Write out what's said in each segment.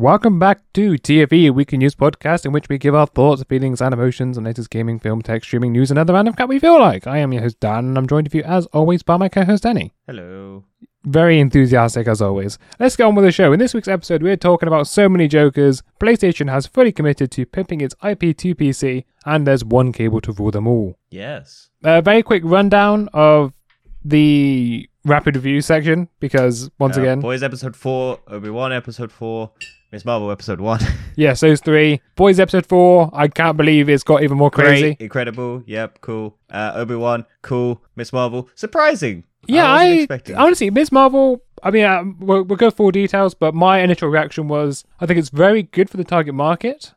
Welcome back to TFE, a weekly news podcast in which we give our thoughts, feelings, and emotions on latest gaming, film, tech, streaming news, and other random crap we feel like. I am your host Dan, and I'm joined with you as always by my co-host Danny. Hello. Very enthusiastic as always. Let's get on with the show. In this week's episode, we're talking about so many jokers. PlayStation has fully committed to pimping its IP to PC, and there's one cable to rule them all. Yes. A very quick rundown of the rapid review section because once Uh, again, Boys episode 4, Obi Wan episode 4, Miss Marvel episode 1. yes, those three. Boys episode four. I can't believe it's got even more crazy. Great, incredible, yep, cool. Uh, Obi Wan, cool. Miss Marvel, surprising. Yeah, I I, honestly, Miss Marvel. I mean, uh, we'll, we'll go full details, but my initial reaction was, I think it's very good for the target market.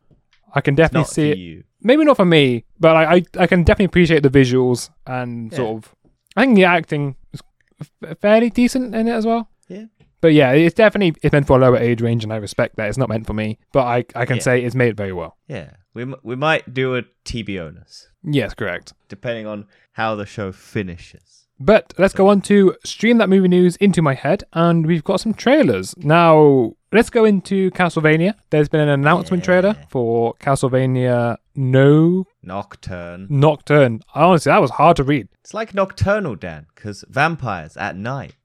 I can definitely see it. you. Maybe not for me, but I, I, I can definitely appreciate the visuals and Yeah. sort of. I think the acting is f- fairly decent in it as well. Yeah. But yeah, it's definitely it's meant for a lower age range, and I respect that. It's not meant for me, but I, I can Yeah. say it's made very well. Yeah, we, m- we might do a TB onus, Yes, correct. depending on how the show finishes. But let's go on to stream that movie news into my head, and we've got some trailers. Now, let's go into Castlevania. There's been an announcement trailer for Castlevania No Nocturne. Nocturne. Honestly, that was hard to read. It's like Nocturnal, Dan, because vampires at night.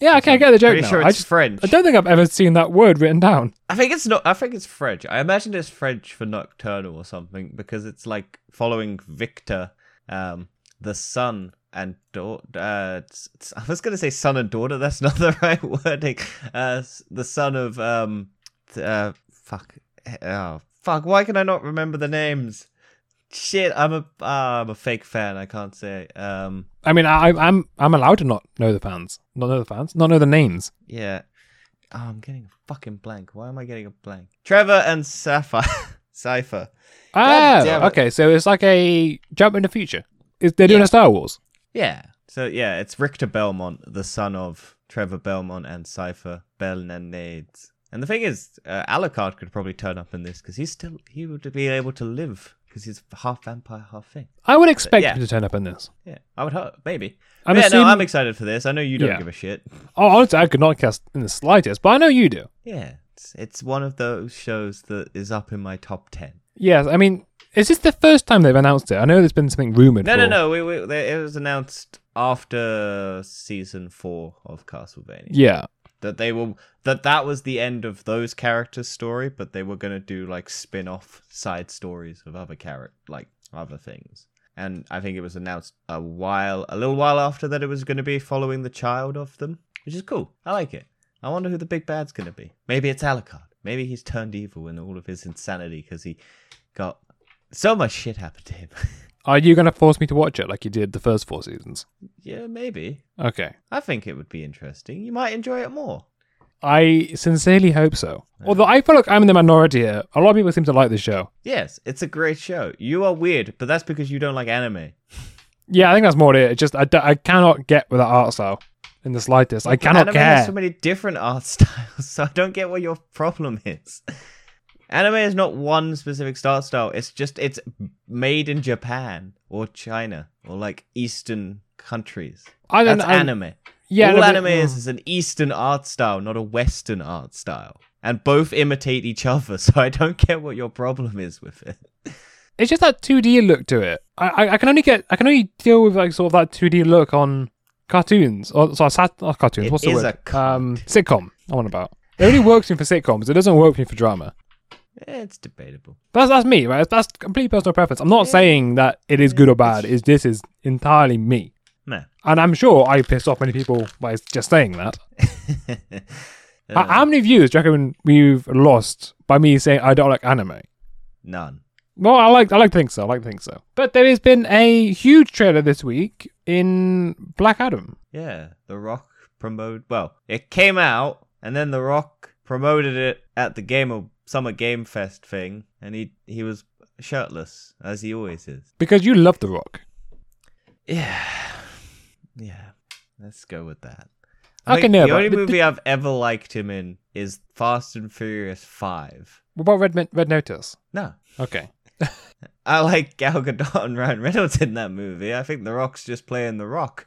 Yeah, okay, I get the joke Pretty now. sure I, it's just, French. I don't think I've ever seen that word written down. I think it's not. I think it's French. I imagine it's French for nocturnal or something because it's like following Victor, um, the son and daughter. Uh, I was gonna say son and daughter. That's not the right wording. Uh, the son of um, uh, fuck, oh fuck. Why can I not remember the names? Shit, I'm a ah, I'm a fake fan. I can't say. Um, I mean, I, I'm I'm allowed to not know the fans, not know the fans, not know the names. yeah. Oh, I'm getting a fucking blank. Why am I getting a blank? Trevor and Sapphire. Cypher. Ah, okay, so it's like a jump in the future. Is they're doing Yeah. a Star Wars? Yeah. So yeah, it's Richter Belmont, the son of Trevor Belmont and Sypha Belnades. And the thing is, uh, Alucard could probably turn up in this because he's still he would be able to live because he's half vampire, half thing. I would expect yeah. him to turn up in this. Yeah, I would hope maybe. I'm yeah, assuming- no, I'm excited for this. I know you don't Yeah. give a shit. Oh, honestly, I could not cast in the slightest, but I know you do. Yeah, it's, it's one of those shows that is up in my top ten. Yes, I mean, is this the first time they've announced it? I know there's been something rumored. No, for... no, no. We, we, it was announced after season four of Castlevania. Yeah, that they will that that was the end of those characters' story, but they were gonna do like spin-off side stories of other character like other things. And I think it was announced a while, a little while after that, it was going to be following the child of them, which is cool. I like it. I wonder who the big bad's going to be. Maybe it's Alucard. Maybe he's turned evil in all of his insanity because he got so much shit happened to him. are you going to force me to watch it like you did the first four seasons? yeah, maybe. Okay, I think it would be interesting. You might enjoy it more. I sincerely hope so. Although I feel like I'm in the minority here. A lot of people seem to like this show. Yes, it's a great show. You are weird, but that's because you don't like anime. Yeah, I think that's more it. It's just I, d- I cannot get with that art style in the slightest. I cannot anime care. has so many different art styles, so I don't get what your problem is. Anime is not one specific art style. It's just it's made in Japan or China or like Eastern countries. I don't. That's I- anime. Yeah, All anime is is an Eastern art style, not a Western art style, and both imitate each other. So I don't get what your problem is with it. It's just that 2D look to it. I, I, I can only get I can only deal with like sort of that 2D look on cartoons or sorry, sat, not cartoons. It What's the is word? a um, sitcom. I want about. It only works for for sitcoms. It doesn't work for me for drama. Eh, It's debatable. But that's, that's me, right? That's complete personal preference. I'm not Yeah. saying that it is good or bad. Is this is entirely me, No. and I'm sure I pissed off many people by just saying that. How, Uh, how many views do you reckon we've lost by me saying I don't like anime? None. Well, I like I like to think so. I like to think so. But there has been a huge trailer this week in Black Adam. Yeah, The Rock promoted. Well, it came out, and then The Rock promoted it at the Game of Summer Game Fest thing, and he he was shirtless as he always is. Because you love The Rock. Yeah, yeah. Let's go with that. Think no, the only movie I've ever liked him in is Fast and Furious Five. What about Red Red Notice? No, Okay. I like Gal Gadot and Ryan Reynolds in that movie. I think The Rock's just playing The Rock.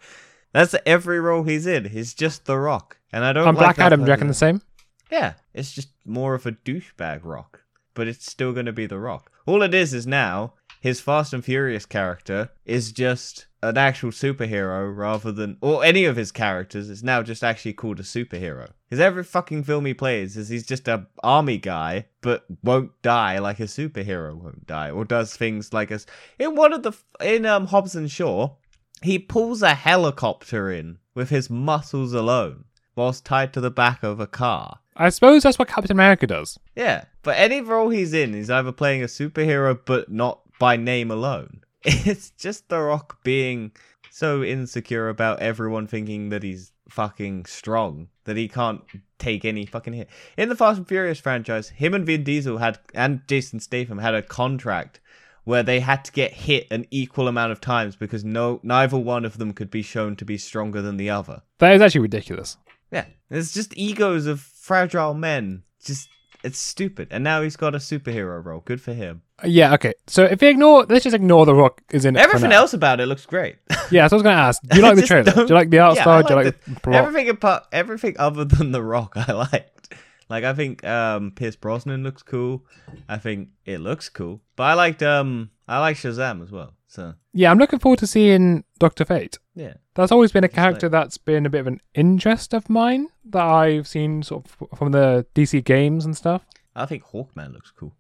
That's every role he's in. He's just The Rock, and I don't. And like Black Adam, do you reckon the same? Yeah, it's just more of a douchebag rock, but it's still going to be the rock. All it is is now his Fast and Furious character is just an actual superhero rather than, or any of his characters is now just actually called a superhero. Because every fucking film he plays is he's just a army guy, but won't die like a superhero won't die, or does things like us. In one of the in um Hobbs and Shaw, he pulls a helicopter in with his muscles alone, whilst tied to the back of a car. I suppose that's what Captain America does. Yeah, but any role he's in, he's either playing a superhero but not by name alone. It's just The Rock being so insecure about everyone thinking that he's fucking strong that he can't take any fucking hit. In the Fast and Furious franchise, him and Vin Diesel had and Jason Statham had a contract where they had to get hit an equal amount of times because no neither one of them could be shown to be stronger than the other. That is actually ridiculous. Yeah, it's just egos of fragile men. Just it's stupid. And now he's got a superhero role. Good for him. Uh, Yeah, okay. So if you ignore, let's just ignore The Rock is in it. Everything else about it looks great. Yeah, so I was going to ask. Do you like the trailer? Do don't- you like the art Yeah, style? I Do you like like the- the plot? everything apart, everything other than the Rock, I liked. Like I think um Pierce Brosnan looks cool. I think it looks cool, but I liked um I like Shazam as well. So Yeah, I'm looking forward to seeing Doctor Fate. yeah, That's always been a like- character that's been a bit of an interest of mine that I've seen sort of from the DC games and stuff. I think Hawkman looks cool.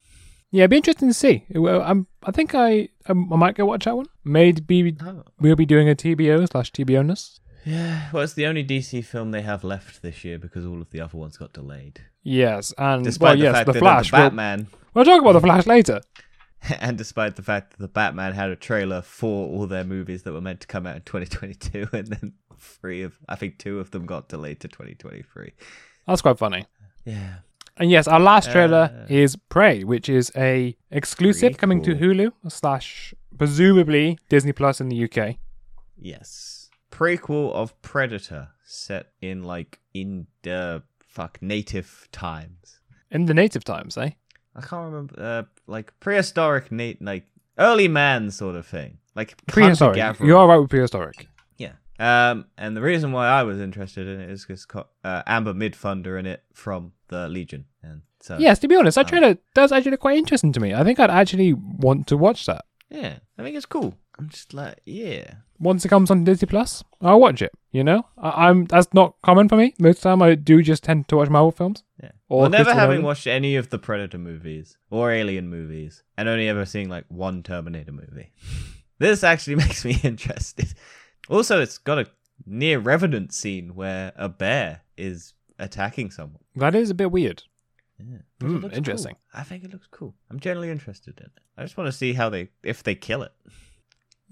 Yeah, it'd be interesting to see. Well, I'm, I think I, I might go watch that one. Maybe Oh. we'll be doing a TBO slash TBOness. Yeah, well, it's the only DC film they have left this year because all of the other ones got delayed. Yes, and Despite well, the yes, fact the that Flash. the We'll, Batman, we'll talk about the Flash later. and despite the fact that the Batman had a trailer for all their movies that were meant to come out in 2022, and then three of, I think two of them got delayed to 2023. That's quite funny. Yeah. And yes, our last trailer Uh, is Prey, which is a exclusive coming to Hulu slash presumably Disney Plus in the UK. Yes. Prequel of Predator set in like in the fuck native times. In the native times, eh? I can't remember uh like prehistoric nat like early man sort of thing. Like Prehistoric. You are right with prehistoric. Yeah. Um and the reason why I was interested in it is because uh, Amber Midthunder in it from the Legion and so Yes, to be honest, that Uh, trailer does actually quite interesting to me. I think I'd actually want to watch that. Yeah, I think it's cool. I'm just like, yeah. Once it comes on Disney Plus, I'll watch it. You know, I- I'm that's not common for me. Most of the time, I do just tend to watch Marvel films. Yeah. Or well, never having watched any of the Predator movies or Alien movies, and only ever seeing like one Terminator movie. this actually makes me interested. Also, it's got a near Revenant scene where a bear is attacking someone. That is a bit weird. Yeah. Looks interesting. cool. I think it looks cool. I'm generally interested in it. I just want to see how they if they kill it.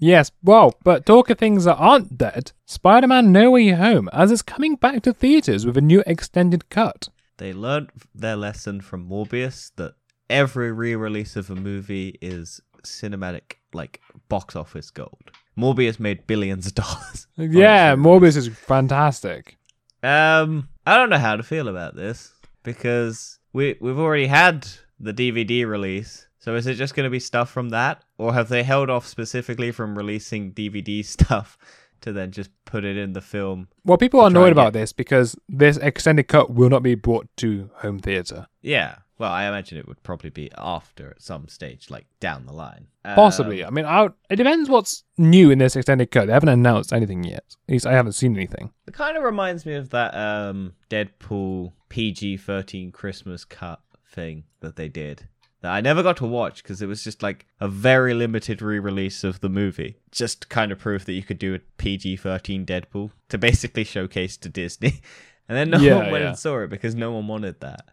Yes, well, but talk of things that aren't dead, Spider Man No Way Home, as it's coming back to theatres with a new extended cut. They learned their lesson from Morbius that every re-release of a movie is cinematic like box office gold. Morbius made billions of dollars. Yeah, Morbius is fantastic. Um, I don't know how to feel about this because we we've already had the DVD release. So is it just going to be stuff from that, or have they held off specifically from releasing DVD stuff to then just put it in the film? Well, people are annoyed about this because this extended cut will not be brought to home theatre. Yeah. Well, I imagine it would probably be after at some stage, like down the line. Possibly. Um, I mean, I, it depends what's new in this extended cut. They haven't announced anything yet. At least I haven't seen anything. it kind of reminds me of that um Deadpool PG thirteen Christmas cut thing that they did. That I never got to watch because it was just like a very limited re-release of the movie, just kind of proof that you could do a PG thirteen Deadpool to basically showcase to Disney, and then no Yeah, one went yeah. and saw it because no one wanted that.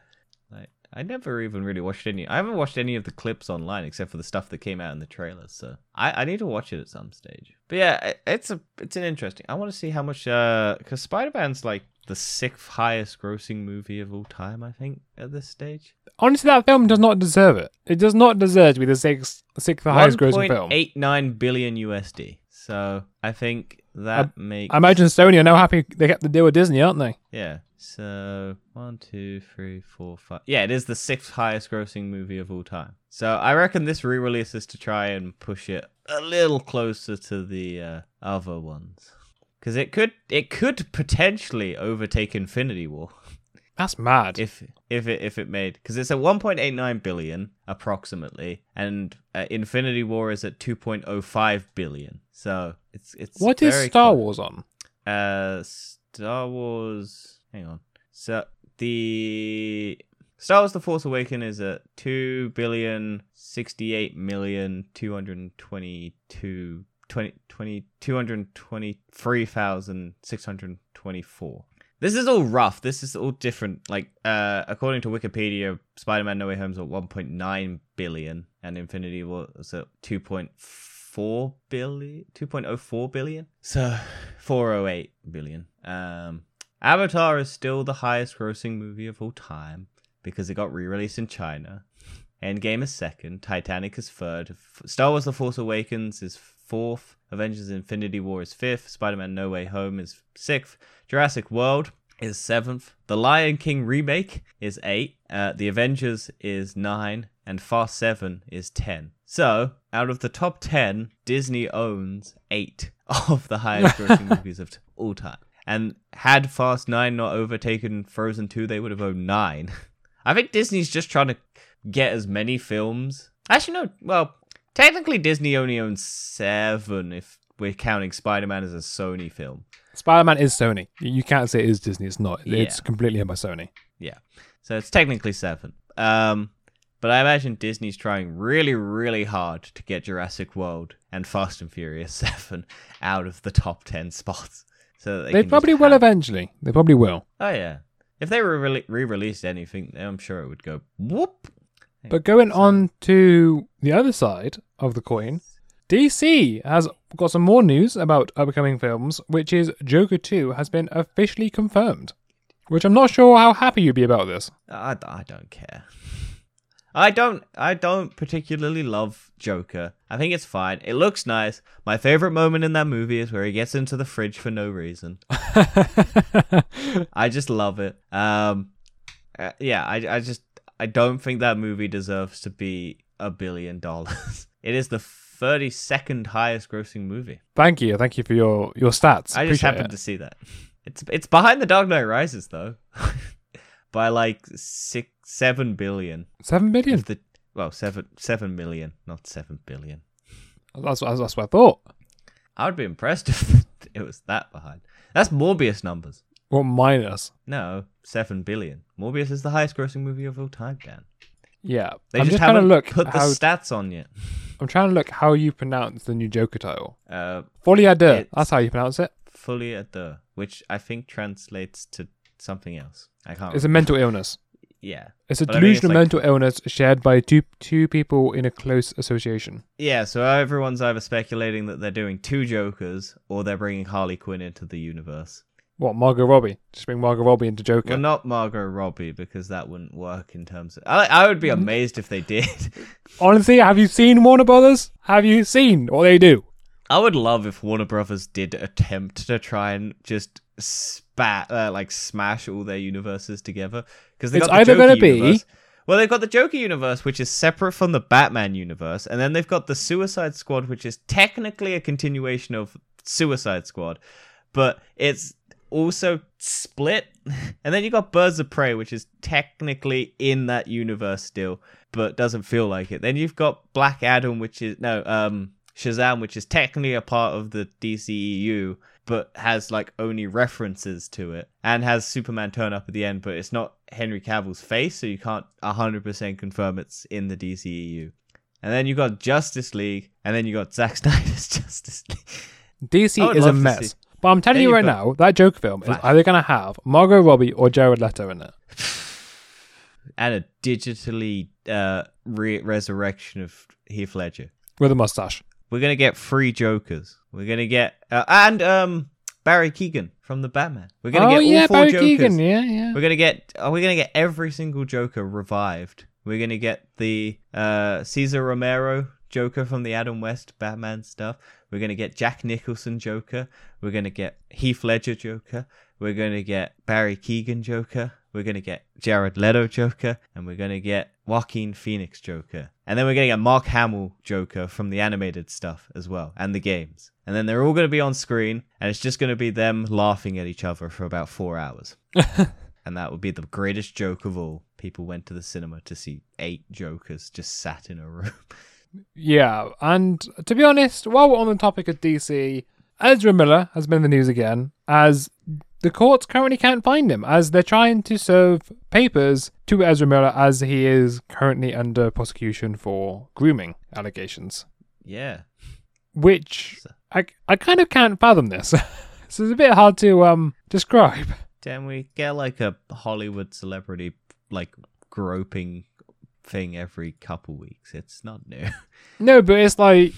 I never even really watched any. I haven't watched any of the clips online except for the stuff that came out in the trailers. So I, I need to watch it at some stage. But yeah, it- it's a it's an interesting. I want to see how much uh because Spider Man's like the sixth highest grossing movie of all time. I think at this stage. Honestly, that film does not deserve it. It does not deserve to be the sixth, sixth highest grossing film. 1.89 billion USD. So I think that makes. I imagine Sony are now happy they kept the deal with Disney, aren't they? Yeah. So one, two, three, four, five. Yeah, it is the sixth highest grossing movie of all time. So I reckon this re-release is to try and push it a little closer to the uh, other ones, because it could it could potentially overtake Infinity War. That's mad. if if it if it made because it's at 1.89 billion approximately, and uh, Infinity War is at 2.05 billion. So it's it's what is Star close. Wars on? Uh, Star Wars. Hang on. So the Star Wars: The Force Awakens is at two billion sixty-eight million two hundred twenty-two. 20, 20, 223,624. This is all rough. This is all different. Like, uh, according to Wikipedia, Spider-Man No Way Home's at 1.9 billion, and Infinity War is at 2.4 billion, 2.04 billion. So, 408 billion. Um, Avatar is still the highest grossing movie of all time because it got re-released in China. Endgame is second. Titanic is third. Star Wars: The Force Awakens is fourth. Avengers: Infinity War is fifth. Spider-Man: No Way Home is sixth. Jurassic World is seventh. The Lion King remake is eight. Uh, the Avengers is nine, and Fast Seven is ten. So, out of the top ten, Disney owns eight of the highest grossing movies of all time. And had Fast Nine not overtaken Frozen Two, they would have owned nine. I think Disney's just trying to get as many films. Actually, no. Well, technically, Disney only owns seven if we're counting Spider-Man as a Sony film. Spider-Man is Sony. You- can't say it is Disney. It's not. It's completely owned by Sony. Yeah, so it's technically seven. Um, but I imagine Disney's trying really, really hard to get Jurassic World and Fast and Furious Seven out of the top ten spots. So that they They, probably will have- eventually. They probably will. Oh yeah, if they were re- re-released anything, I'm sure it would go whoop. But going on to the other side of the coin, DC has got some more news about upcoming films, which is Joker 2 has been officially confirmed. Which I'm not sure how happy you'd be about this. I, I don't care. I don't I don't particularly love Joker. I think it's fine. It looks nice. My favorite moment in that movie is where he gets into the fridge for no reason. I just love it. Um uh, yeah, I I just I don't think that movie deserves to be a billion dollars. It is the 32nd highest grossing movie. thank you. Thank you for your, your stats. I just happened it. to see that. It's it's behind the Dark Knight Rises though. By like 6 7 billion. 7 billion. The well, seven seven million, not seven billion. That's, that's, that's what I thought. I would be impressed if it was that behind. That's Morbius numbers. Or minus. No, seven billion. Morbius is the highest grossing movie of all time, Dan. Yeah. They I'm just, just, haven't look put the how stats on yet. I'm trying to look how you pronounce the new Joker title. Uh, Folie à deux. That's how you pronounce it. fully at the, which I think translates to something else. I can't. It's a mental illness. yeah, It's a But I mean, it's delusional like- mental illness shared by two two people in a close association. yeah. So everyone's either speculating that they're doing two Jokers or they're bringing Harley Quinn into the universe. What, Margot Robbie? Just bring Margot Robbie into Joker. Well, not Margot Robbie because that wouldn't work in terms of. I, I would be Mm-hmm. amazed if they did. Honestly, have you seen Warner Brothers? Have you seen what they do? I would love if Warner Brothers did attempt to try and just spat uh, like smash all their universes together because they It's got the either Joker gonna be-. Well, they've got the Joker universe, which is separate from the Batman universe, and then they've got the Suicide Squad, which is technically a continuation of Suicide Squad, but it's also split. And then you got Birds of Prey, which is technically in that universe still, but doesn't feel like it. Then you've got Black Adam, which is no um Shazam, which is technically a part of the DCEU, but has like only references to it, and has Superman turn up at the end, but it's not Henry Cavill's face, so you can't hundred percent confirm it's in the DCEU. And then you got Justice League, and then you got Zack Snyder's Justice League. DC is a mess. see- I'm telling Then you right now, that Joker film is Flash. either going to have Margot Robbie or Jared Leto in it. and a digitally uh, re- resurrection of Heath Ledger. With a mustache. We're gonna get three Jokers. We're gonna get uh, and um Barry Keoghan from the Batman. We're gonna oh, get all yeah, four Barry Jokers. Keoghan. Yeah, yeah. We're gonna get. Are we gonna get every single Joker revived? We're gonna get the uh, Cesar Romero Joker from the Adam West Batman stuff. We're gonna get Jack Nicholson Joker. We're gonna get Heath Ledger Joker. We're gonna get Barry Keoghan Joker. We're gonna get Jared Leto Joker, and we're gonna get Joaquin Phoenix Joker. And then we're gonna get Mark Hamill Joker from the animated stuff as well, and the games. And then they're all gonna be on screen, and it's just gonna be them laughing at each other for about four hours. and that would be the greatest joke of all. People went to the cinema to see eight Jokers just sat in a room. Yeah, and to be honest, while we're on the topic of DC, Ezra Miller has been in the news again as the courts currently can't find him as they're trying to serve papers to Ezra Miller as he is currently under prosecution for grooming allegations, yeah, which I, I kind of can't fathom this. so it's a bit hard to um describe. Can we get like a Hollywood celebrity like groping thing every couple weeks? It's not new. No, but it's like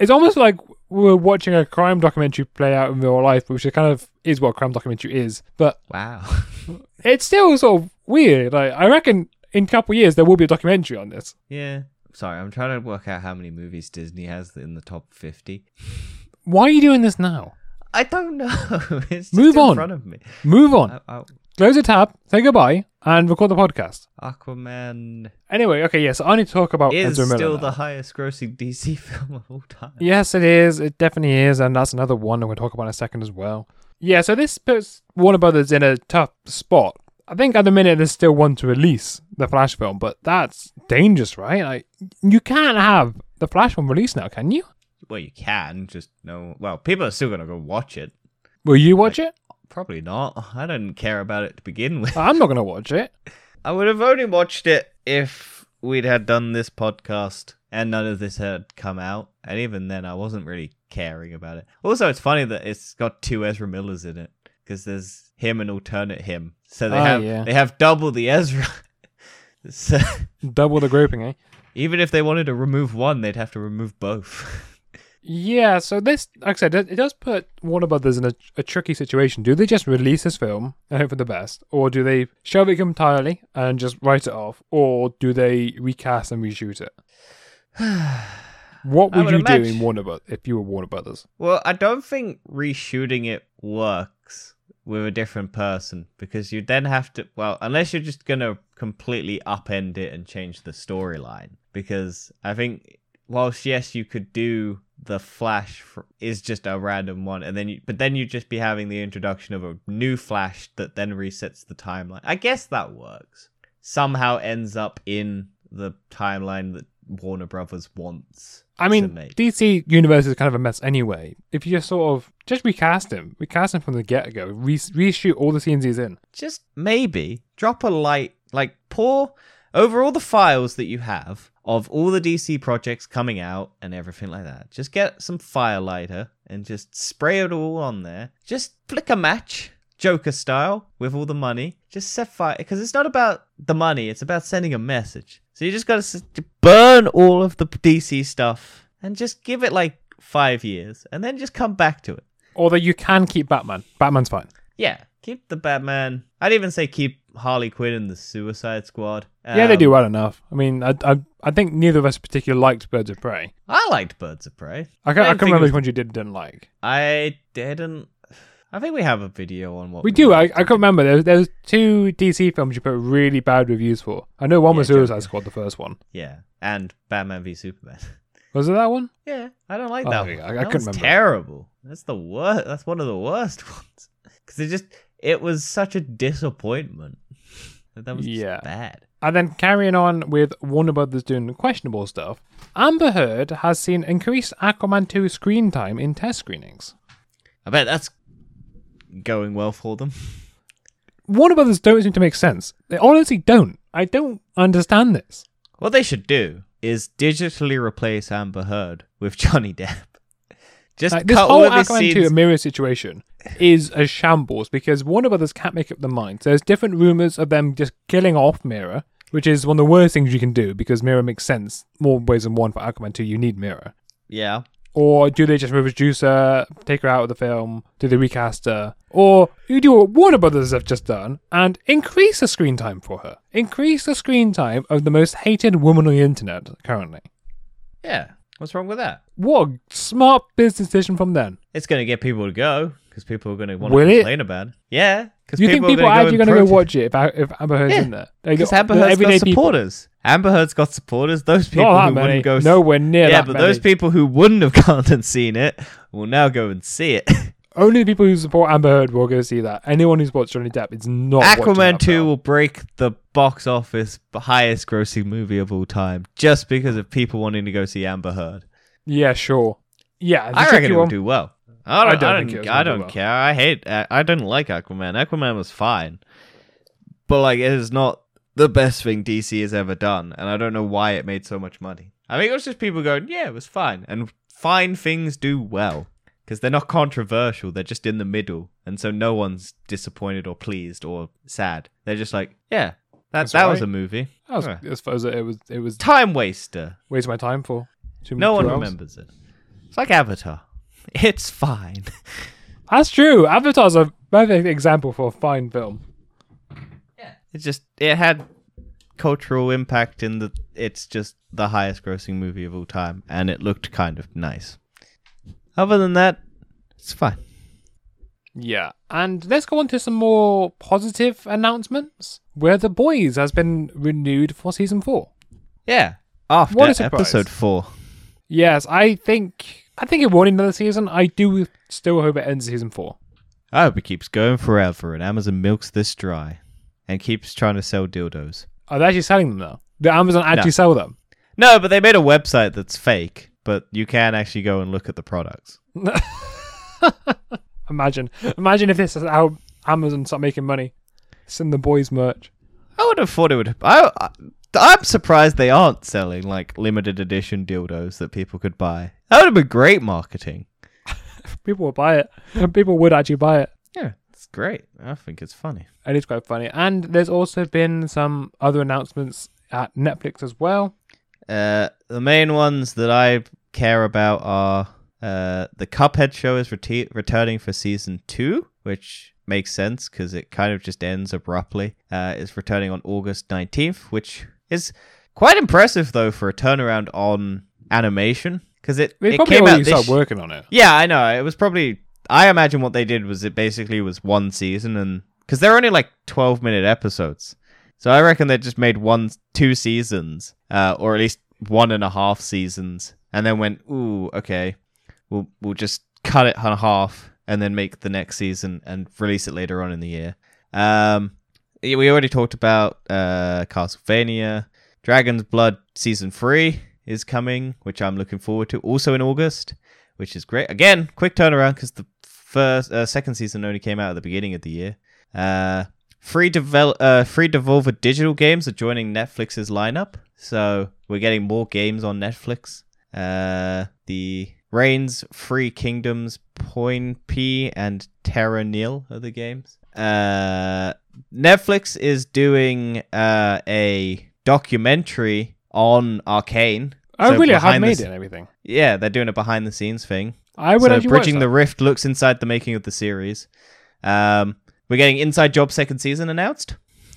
it's almost like we're watching a crime documentary play out in real life, which is kind of is what a crime documentary is. But wow. it's still sort of weird. Like I reckon in a couple of years there will be a documentary on this. yeah. Sorry, I'm trying to work out how many movies Disney has in the top 50. Why are you doing this now? I don't know. it's just Move in on. front of me. Move on. I, I, Close the tab, say goodbye, and record the podcast. Aquaman Anyway, okay, yes, I need to talk about is Ezra Miller. still now. the highest grossing DC film of all time. Yes, it is. It definitely is, and that's another one I'm going to talk about in a second as well. Yeah, so this puts Warner Brothers in a tough spot. I think at the minute there's still one to release the Flash film, but that's dangerous, right? Like you can't have the Flash film released now, can you? Well, you can, just no. Well, people are still going to go watch it. Will you watch it? Probably not. I didn't care about it to begin with. I'm not going to watch it. I would have only watched it if we'd had done this podcast and none of this had come out. And even then, I wasn't really caring about it. Also, it's funny that it's got two Ezra Millers in it because there's him and alternate him. So they Oh, have yeah. they have double the Ezra. so Double the grouping, eh? even if they wanted to remove one, they'd have to remove both. Yeah, so this, like I said, it does put Warner Brothers in a, a tricky situation. Do they just release this film and hope for the best, or do they shelve it entirely and just write it off, or do they recast and reshoot it? What would would you do in Warner Brothers if you were Warner Brothers? well, I don't think reshooting it works with a different person because you then have to well unless you're just gonna completely upend it and change the storyline because i think whilst yes you could do the flash is just a random one and then you but then you'd just be having the introduction of a new flash that then resets the timeline i guess that works somehow ends up in the timeline that warner brothers wants I to mean, make. DC Universe is kind of a mess anyway. If you just sort of just recast him, recast him from the get go, re- reshoot all the scenes he's in. just maybe drop a light, like pour over all the files that you have of all the DC projects coming out and everything like that. Just get some firelighter and just spray it all on there. Just flick a match, Joker style, with all the money. Just set fire because it's not about the money; it's about sending a message. So you just gotta burn all of the DC stuff and just give it like five years, and then just come back to it. Although you can keep Batman. Batman's fine. Yeah, keep the Batman. I'd even say keep Harley Quinn and the Suicide Squad. yeah, they Um, do well enough. I mean, I, I, I think neither of us particularly liked Birds of Prey. I liked Birds of Prey. I can't, I didn't can't remember was- which ones you did didn't like. I didn't. I think we have a video on what We do. I, I can't remember. There, there's two DC films you put really bad reviews for. I know one was Yeah, Suicide Joker. Squad, the first one. Yeah, and Batman v Superman. Was it that one? yeah, I don't like Oh, that yeah, one. I- I that couldn't remember. terrible. That's the worst. That's one of the worst ones because it just it was such a disappointment. That was just Yeah. bad. And then carrying on with Warner Brothers doing questionable stuff, Amber Heard has seen increased Aquaman 2 screen time in test screenings. I bet that's going well for them. Warner Brothers don't seem to make sense. They honestly don't. I don't understand this. What they should do is digitally replace Amber Heard with Johnny Depp. Just Like, this cut whole all of his Aquaman 2 scenes. Mera situation is a shambles because Warner Brothers can't make up their minds. There's different rumors of them just killing off Mera, which is one of the worst things you can do because Mera makes sense more ways than one for Aquaman 2. You need Mera. Yeah. Or do they just reduce her, take her out of the film? Do they recast her? Or you do what Warner Brothers have just done and increase the screen time for her. Increase the screen time of the most hated woman on the internet currently. Yeah. What's wrong with that? What a smart business decision from them. It's going to get people to go because people are going to want Will to it? complain about it. Yeah. Because you think people are actually going to go watch it if, if Amber Heard's Yeah, in there? Because Amber Heard's got people. supporters. Amber Heard's got supporters. Those people Not who wouldn't go. Nowhere near yeah, but many. those people who wouldn't have gone and seen it will now go and see it. only the people who support Amber Heard will go see that. Anyone who's watched Johnny Depp is not. Aquaman 2 film. will break the box office highest grossing movie of all time just because of people wanting to go see Amber Heard. Yeah, sure. Yeah, I reckon it will do well. I don't, I don't don't, think I do don't care. I hate. Uh, I, I don't like Aquaman. Aquaman was fine, but like it is not the best thing DC has ever done, and I don't know why it made so much money. I think it was just people going, "Yeah, it was fine," and fine things do well because they're not controversial. They're just in the middle, and so no one's disappointed or pleased or sad. They're just like, "Yeah, that That's that was a movie. That was, as far as it was, it was Time waster. wasting my time for. Two, No two one hours. remembers it. It's like Avatar. It's fine." That's true. Avatar's a perfect example for a fine film. Yeah. It just it had cultural impact in the it's just the highest grossing movie of all time and it looked kind of nice. Other than that, it's fine. Yeah, and let's go on to some more positive announcements. Where the Boys has been renewed for season four. Yeah. After episode 4. Yes, I think I think it won't need another season. I do still hope it ends season four. I hope it keeps going forever and Amazon milks this dry and keeps trying to sell dildos. Are they actually selling them now? The Amazon actually No. sell them. No, but they made a website that's fake, but you can actually go and look at the products. Imagine, imagine if this is how Amazon start making money. Send the boys merch. I would have thought it would. I, I, I'm surprised they aren't selling like limited edition dildos that people could buy. That would have been great marketing. People would buy it. People would actually buy it. Yeah, it's great. I think it's funny. It is quite funny. And there's also been some other announcements at Netflix as well. Uh, the main ones that I care about are uh, the Cuphead show is reti- returning for season two, which makes sense because it kind of just ends abruptly. Uh, it's returning on August 19th, which is quite impressive though for a turnaround on animation because it, it came out this start working on it. Yeah, I know. It was probably. I imagine what they did was it basically was one season, and because they're only like twelve minute episodes, so I reckon they just made one, two seasons, uh, or at least one and a half seasons, and then went, "Ooh, okay, we'll we'll just cut it in half, and then make the next season and release it later on in the year." Um, we already talked about uh, Castlevania, Dragon's Blood season three is coming, which I'm looking forward to. Also in August, which is great. Again, quick turnaround because the first, uh, second season only came out at the beginning of the year. Uh, free develop, uh, free Devolver digital games are joining Netflix's lineup, so we're getting more games on Netflix. Uh, the Reigns, Free Kingdoms, Poinpy, and Terra Nil are the games. Uh, Netflix is doing uh, a documentary on Arcane. Oh, So really? The made it and everything. Yeah, they're doing a behind the scenes thing. I would so Bridging the. Rift looks inside the making of the series. Um, we're getting Inside Job second season announced.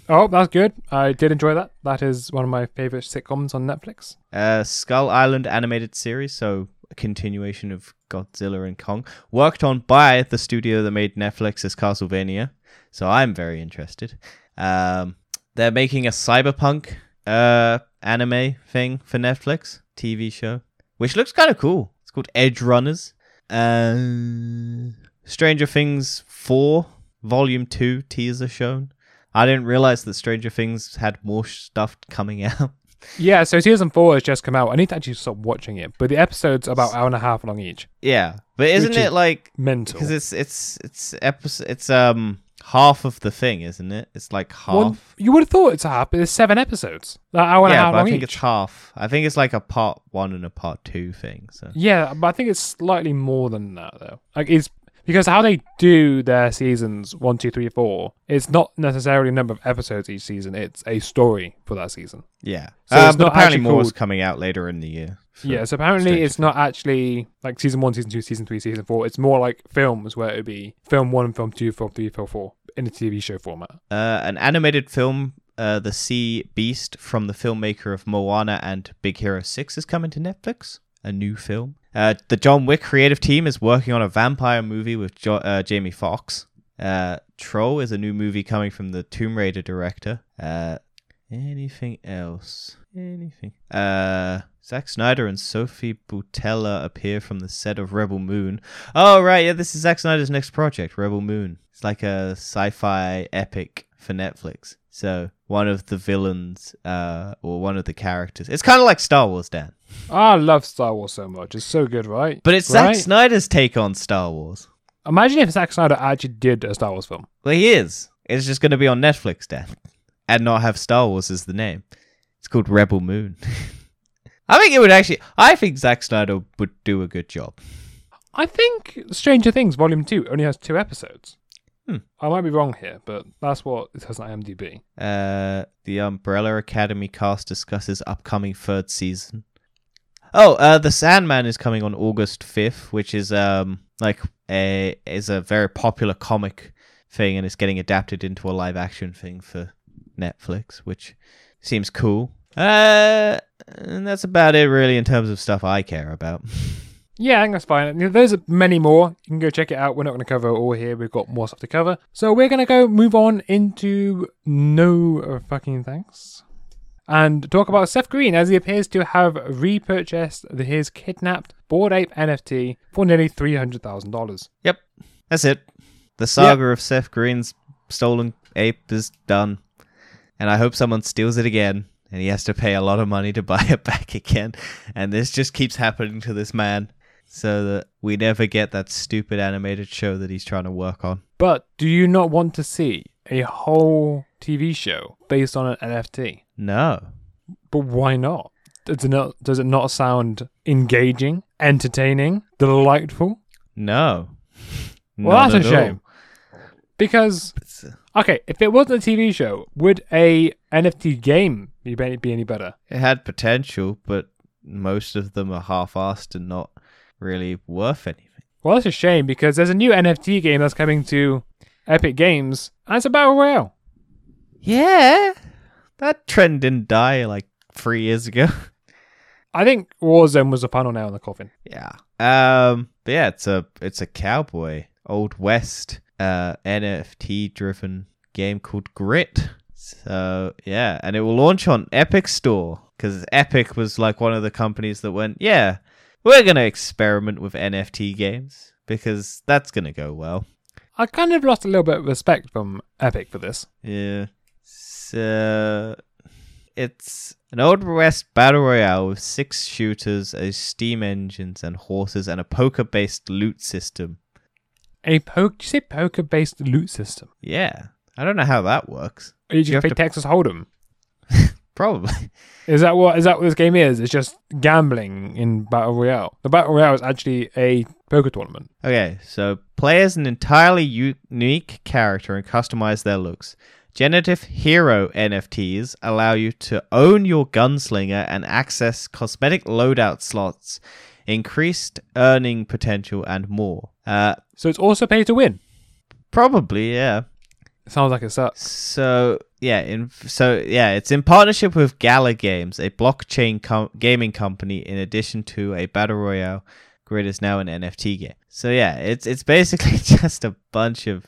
Oh, that's good. I did enjoy that. That is one of my favorite sitcoms on Netflix. Uh, Skull Island animated series, so a continuation of Godzilla and Kong, worked on by the studio that made Netflix's Castlevania. So I'm very interested. Um, they're making a cyberpunk uh anime thing for Netflix TV show, which looks kind of cool. It's called Edgerunners. Uh, Stranger Things 4 Volume 2 teaser shown. I didn't realize that Stranger Things had more stuff coming out. Yeah, so season four has just come out. I need to actually stop watching it, but the episodes are about hour and a half long each. Yeah, but isn't it like Mental. because it's it's it's episode it's um half of the thing, isn't it? It's like half. You would have thought it's a half, but there's seven episodes. That hour and a yeah, half but I think each. it's half. I think it's like a part one and a part two thing. So Yeah, but I think it's slightly more than that though. Like it's because how they do their seasons one, two, three, four, it's not necessarily a number of episodes each season. It's a story for that season. yeah, So um, it's but not apparently actually more is coming out later in the year. yeah, so apparently it's not actually like season one, season two, season three, season four. It's more like films where it would be film one, film two, film three, film four in a TV show format. uh, an animated film. Uh, the Sea Beast from the filmmaker of Moana and Big Hero 6 is coming to Netflix. A new film. Uh, the John Wick creative team is working on a vampire movie with jo- uh, Jamie Foxx. Uh, Troll is a new movie coming from the Tomb Raider director. Uh, anything else? Anything. Uh, Zack Snyder and Sophie Boutella appear from the set of Rebel Moon. Oh right, yeah, this is Zack Snyder's next project, Rebel Moon. It's like a sci-fi epic for Netflix. So one of the villains, uh, or one of the characters. It's kind of like Star Wars, Dan. I love Star Wars so much. It's so good, right? But it's right? Zack Snyder's take on Star Wars. Imagine if Zack Snyder actually did a Star Wars film. Well, he is. It's just going to be on Netflix, Dan, and not have Star Wars as the name. It's called Rebel Moon. I think it would actually. I think Zack Snyder would do a good job. I think Stranger Things Volume 2 only has two episodes. Hmm. I might be wrong here, but that's what it says on IMDb. Uh, the Umbrella Academy cast discusses upcoming third season. Oh, uh, the Sandman is coming on August fifth, which is um like a is a very popular comic thing, and it's getting adapted into a live action thing for Netflix, which seems cool. Uh, and that's about it, really, in terms of stuff I care about. Yeah, I think that's fine. There's many more. You can go check it out. We're not going to cover all here. We've got more stuff to cover. So we're going to go move on into no fucking thanks. And talk about Seth Green as he appears to have repurchased his kidnapped Bored Ape NFT for nearly $300,000. Yep, that's it. The saga of Seth Green's stolen ape is done, and I hope someone steals it again, and he has to pay a lot of money to buy it back again. And this just keeps happening to this man, so that we never get that stupid animated show that he's trying to work on. But do you not want to see a whole TV show based on an NFT? No, But why not? Does it not, does it not sound engaging, entertaining, delightful? no. Well, that's a all. shame. Because okay, if it wasn't a TV show, would a NFT game be, be any better? It had potential, but most of them are half-assed and not really worth anything. Well, that's a shame because there's a new NFT game that's coming to Epic Games, and it's a battle royale. Yeah, that trend didn't die like three years ago. I think Warzone was the final nail in the coffin. Yeah. Um. But yeah, it's a it's a cowboy old west uh NFT driven game called Grit. So yeah, and it will launch on Epic Store because Epic was like one of the companies that went, yeah, we're gonna experiment with NFT games because that's gonna go well. I kind of lost a little bit of respect from Epic for this. Yeah. So it's an old west battle royale with six shooters, a steam engines and horses, and a poker-based loot system. A poke, you say poker-based loot system. Yeah, I don't know how that works. Are you You just have play to- Texas Hold'em? Probably. Is that what is that what this game is? It's just gambling in battle royale. The battle royale is actually a poker tournament. Okay, so play as an entirely unique character and customize their looks. Generative Hero NFTs allow you to own your gunslinger and access cosmetic loadout slots, increased earning potential, and more. Uh, So it's also pay to win. probably, yeah. Sounds like it sucks. So yeah, in so yeah, it's in partnership with Gala Games, a blockchain com- gaming company. In addition to a battle royale, Grit is now an NFT game. So yeah, it's it's basically just a bunch of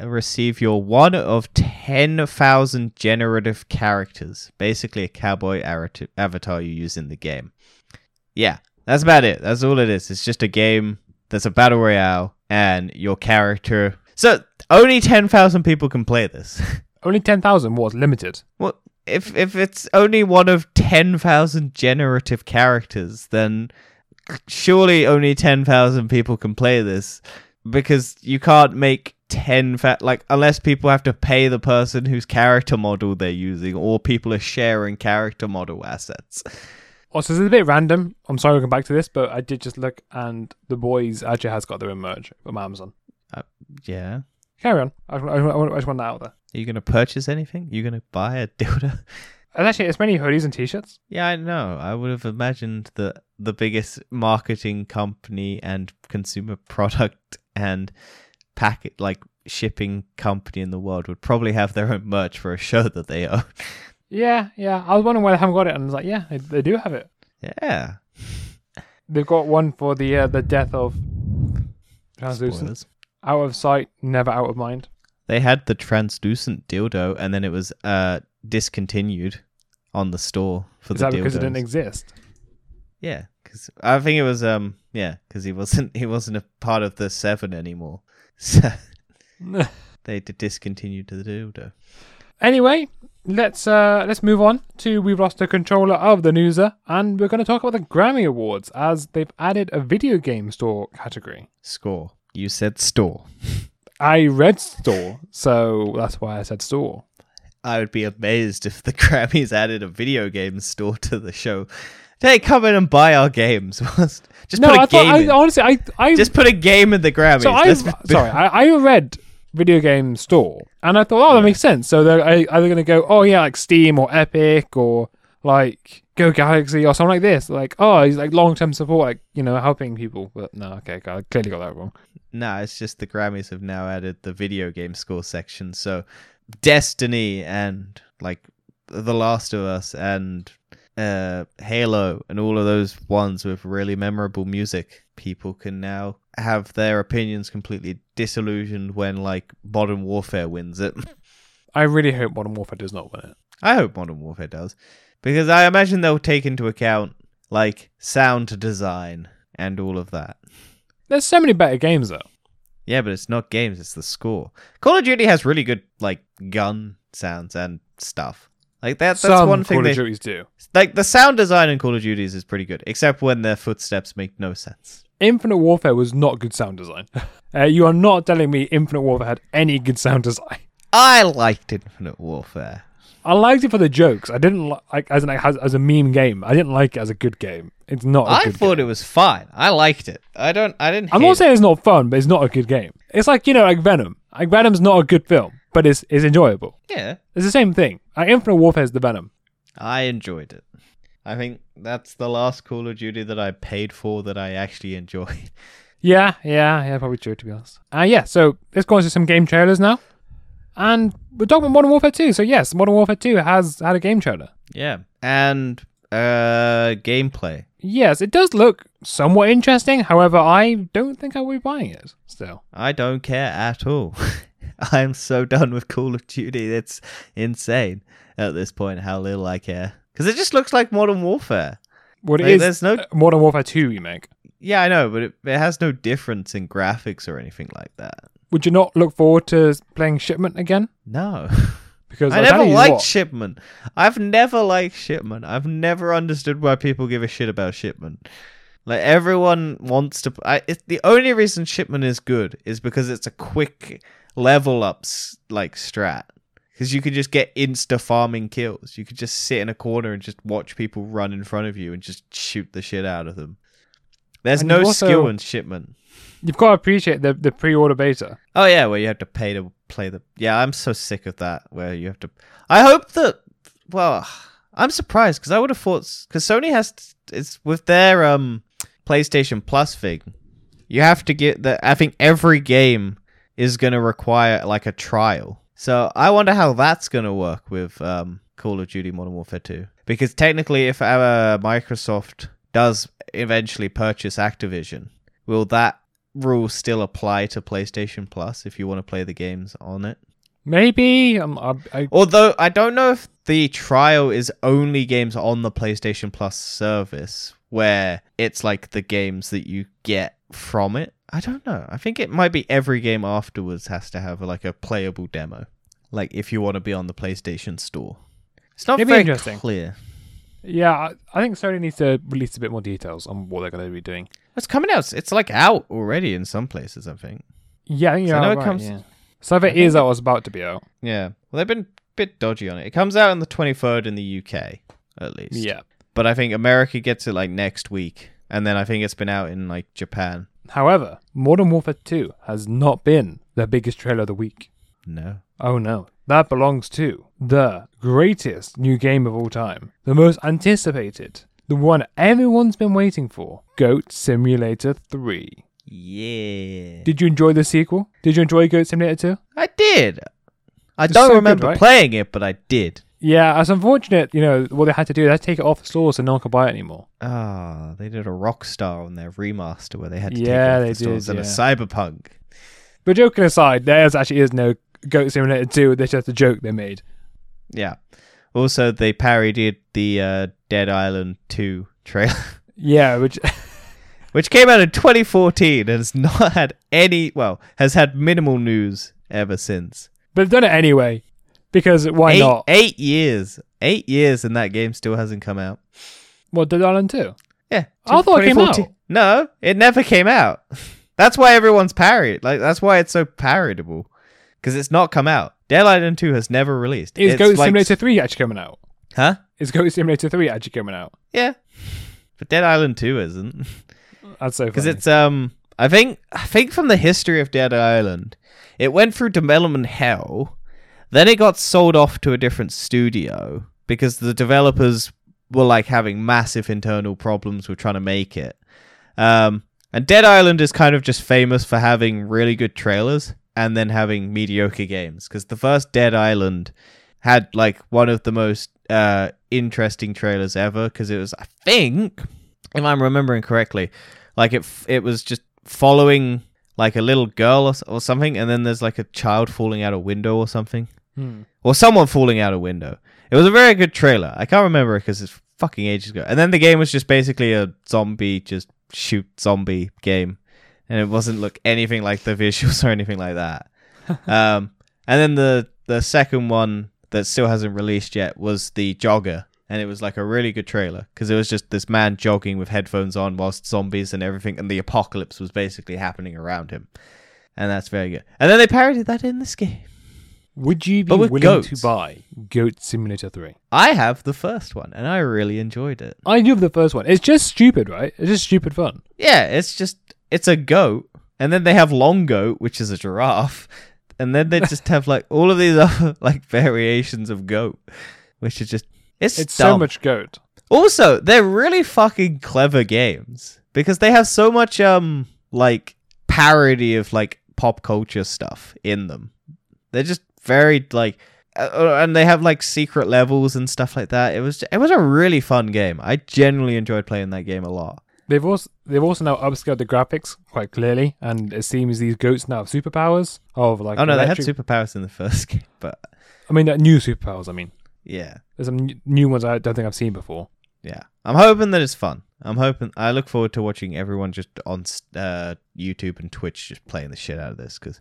receive your one of ten thousand generative characters, basically a cowboy avatar you use in the game. Yeah, that's about it. That's all it is. It's just a game that's a battle royale, and your character. So only ten thousand people can play this. Only ten thousand was limited. Well, if if it's only one of ten thousand generative characters, then surely only ten thousand people can play this because you can't make ten fa- like unless people have to pay the person whose character model they're using, or people are sharing character model assets. Also, this is a bit random. I'm sorry we'll come back to this, but I did just look, and the boys actually has got their own merch from Amazon. Uh, yeah. Carry on. I, I, I, I just want that out there. Are you gonna purchase anything? you gonna buy a dildo? And actually, it's many hoodies and t-shirts. Yeah, I know. I would have imagined that the biggest marketing company and consumer product and packet like shipping company in the world would probably have their own merch for a show that they own. Yeah, yeah. I was wondering why they haven't got it, and I was like, yeah, they, they do have it. Yeah. They've got one for the uh, the death of translucent. Spoilers. Out of sight, never out of mind. They had the translucent dildo and then it was uh discontinued on the store for Is the that because it didn't exist? Yeah, because I think it was um yeah because he wasn't he wasn't a part of the seven anymore, so they discontinued the dildo. Anyway, let's uh let's move on to we've lost the controller of the newser, and we're going to talk about the Grammy Awards as they've added a video game store category. Score. You said store. I read store, so that's why I said store. I would be amazed if the Grammys added a video game store to the show. Hey, come in and buy our games. Just no, put a I game thought I, in. honestly I I Just put a game in the Grammys. so I sorry I, I read video game store and I thought oh that makes sense. So they're either going to go oh yeah like Steam or Epic or like GOG Galaxy or something like this. Like oh he's like long term support like you know helping people. But no okay I clearly got that wrong. No, it's just the Grammys have now added the video game score section. So Destiny and like The Last of Us and uh, Halo and all of those ones with really memorable music, people can now have their opinions completely disillusioned when like Modern Warfare wins it. I really hope Modern Warfare does not win it. I hope Modern Warfare does. Because I imagine they'll take into account like sound design and all of that. There's so many better games though. Yeah, but it's not games, it's the score. Call of Duty has really good like gun sounds and stuff. Like that that's Some one thing Call they of Duties do. like the sound design in Call of Duties is pretty good, except when their footsteps make no sense. Infinite Warfare was not good sound design. uh, you are not telling me Infinite Warfare had any good sound design. I liked Infinite Warfare. I liked it for the jokes. I didn't li- like as an as, as a meme game. I didn't like it as a good game. It's not. a I good I thought game. it was fine. I liked it. I don't I didn't I'm not it. saying it's not fun, but it's not a good game. It's like you know, like Venom. Like Venom's not a good film, but it's it's enjoyable. Yeah. It's the same thing. Like Infinite Warfare is the Venom. I enjoyed it. I think that's the last Call of Duty that I paid for that I actually enjoyed. Yeah, yeah, yeah, probably true to be honest. Uh, yeah, so let's go into some game trailers now. And we're talking about Modern Warfare 2. So yes, Modern Warfare 2 has had a game trailer. Yeah. And uh gameplay. Yes, it does look somewhat interesting. However, I don't think I will be buying it still. I don't care at all. I'm so done with Call of Duty. It's insane at this point how little I care. Because it just looks like Modern Warfare. What it Like, is there's no- uh, Modern Warfare 2 remake. Yeah, I know, but it, it has no difference in graphics or anything like that. Would you not look forward to playing Shipment again? No. Because I never liked what, Shipment. I've never liked Shipment. I've never understood why people give a shit about Shipment. Like everyone wants to. I, it, the only reason Shipment is good is because it's a quick level ups like strat. Because you could just get insta farming kills. You could just sit in a corner and just watch people run in front of you and just shoot the shit out of them. There's And no also- skill in Shipment. You've got to appreciate the, the pre order beta. Oh yeah, where you have to pay to play the. Yeah, I'm so sick of that. Where you have to. I hope that. Well, I'm surprised because I would have thought because Sony has it's with their um PlayStation Plus thing. You have to get the. I think every game is going to require like a trial. So I wonder how that's going to work with um Call of Duty Modern Warfare 2. Because technically, if uh, Microsoft does eventually purchase Activision, will that rule still apply to PlayStation Plus if you want to play the games on it? Maybe. Um, I, I, Although I don't know if the trial is only games on the PlayStation Plus service where it's like the games that you get from it. I don't know. I think it might be every game afterwards has to have like a playable demo. Like if you want to be on the PlayStation Store. It's not It'd very interesting. clear. yeah, I think Sony needs to release a bit more details on what they're going to be doing. It's coming out. It's like out already in some places, I think. Yeah, I think So I know right, it comes- yeah. So if it is out, was about to be out. Yeah. Well, they've been a bit dodgy on it. It comes out on the 23rd in the UK, at least. Yeah. But I think America gets it like next week. And then I think it's been out in like Japan. However, Modern Warfare 2 has not been the biggest trailer of the week. No. Oh no. That belongs to the greatest new game of all time, the most anticipated, the one everyone's been waiting for Goat Simulator 3. Yeah. Did you enjoy the sequel? Did you enjoy Goat Simulator 2? I did. I It's don't so good, remember right? playing it, but I did. Yeah, it's unfortunate, you know, what they had to do. They had to take it off the store so no one could buy it anymore. Ah, they did a Rockstar on their remaster where they had to Yeah, take it they off the stores did, and a cyberpunk. But joking aside, there actually is no Goat Simulator 2. There's just a joke they made. Yeah. Also, they parodied the uh, Dead Island 2 trailer, Yeah, which which came out in 2014 and has not had any, well, has had minimal news ever since. but they've done it anyway because why eight, not? Eight years. Eight years and that game still hasn't come out. What Dead Island 2? Yeah. I thought it came out. No, it never came out. That's why everyone's parried. Like that's why it's so parodiable. Because it's not come out. Dead Island 2 has never released. Is It's Goat like- Simulator 3 actually coming out? Huh? Is Goat Simulator 3 actually coming out? Yeah. But Dead Island 2 isn't. That's so funny. Because it's um I think I think from the history of Dead Island, it went through development hell, then it got sold off to a different studio because the developers were like having massive internal problems with trying to make it. Um and Dead Island is kind of just famous for having really good trailers and then having mediocre games because the first Dead Island had like one of the most uh interesting trailers ever because it was I think if I'm remembering correctly like it f- it was just following like a little girl or, or something and then there's like a child falling out a window or something. Hmm. or someone falling out a window. It was a very good trailer. I can't remember it because it's fucking ages ago. And then the game was just basically a zombie just shoot zombie game. And it wasn't look anything like the visuals or anything like that. Um and then the the second one that still hasn't released yet was the jogger and it was like a really good trailer because it was just this man jogging with headphones on whilst zombies and everything and the apocalypse was basically happening around him and that's very good and then they parodied that in this game Would you be willing goats. to buy Goat Simulator 3? i have the first one and i really enjoyed it I knew of the first one. It's just stupid, right? It's just stupid fun. yeah it's just it's a goat and then they have long goat which is a giraffe and then they just have like all of these other like variations of goat which is just it's, It's so much goat. Also, they're really fucking clever games because they have so much um like parody of like pop culture stuff in them. They're just very like uh, uh, and they have like secret levels and stuff like that. It was it was a really fun game. I genuinely enjoyed playing that game a lot. They've also they've also now upscaled the graphics quite clearly, and it seems these goats now have superpowers of like oh no, electric- they had superpowers in the first game, but I mean, uh, new superpowers. I mean, yeah. there's some new ones I don't think I've seen before. Yeah, I'm hoping that it's fun. I'm hoping. I look forward to watching everyone just on uh, YouTube and Twitch just playing the shit out of this because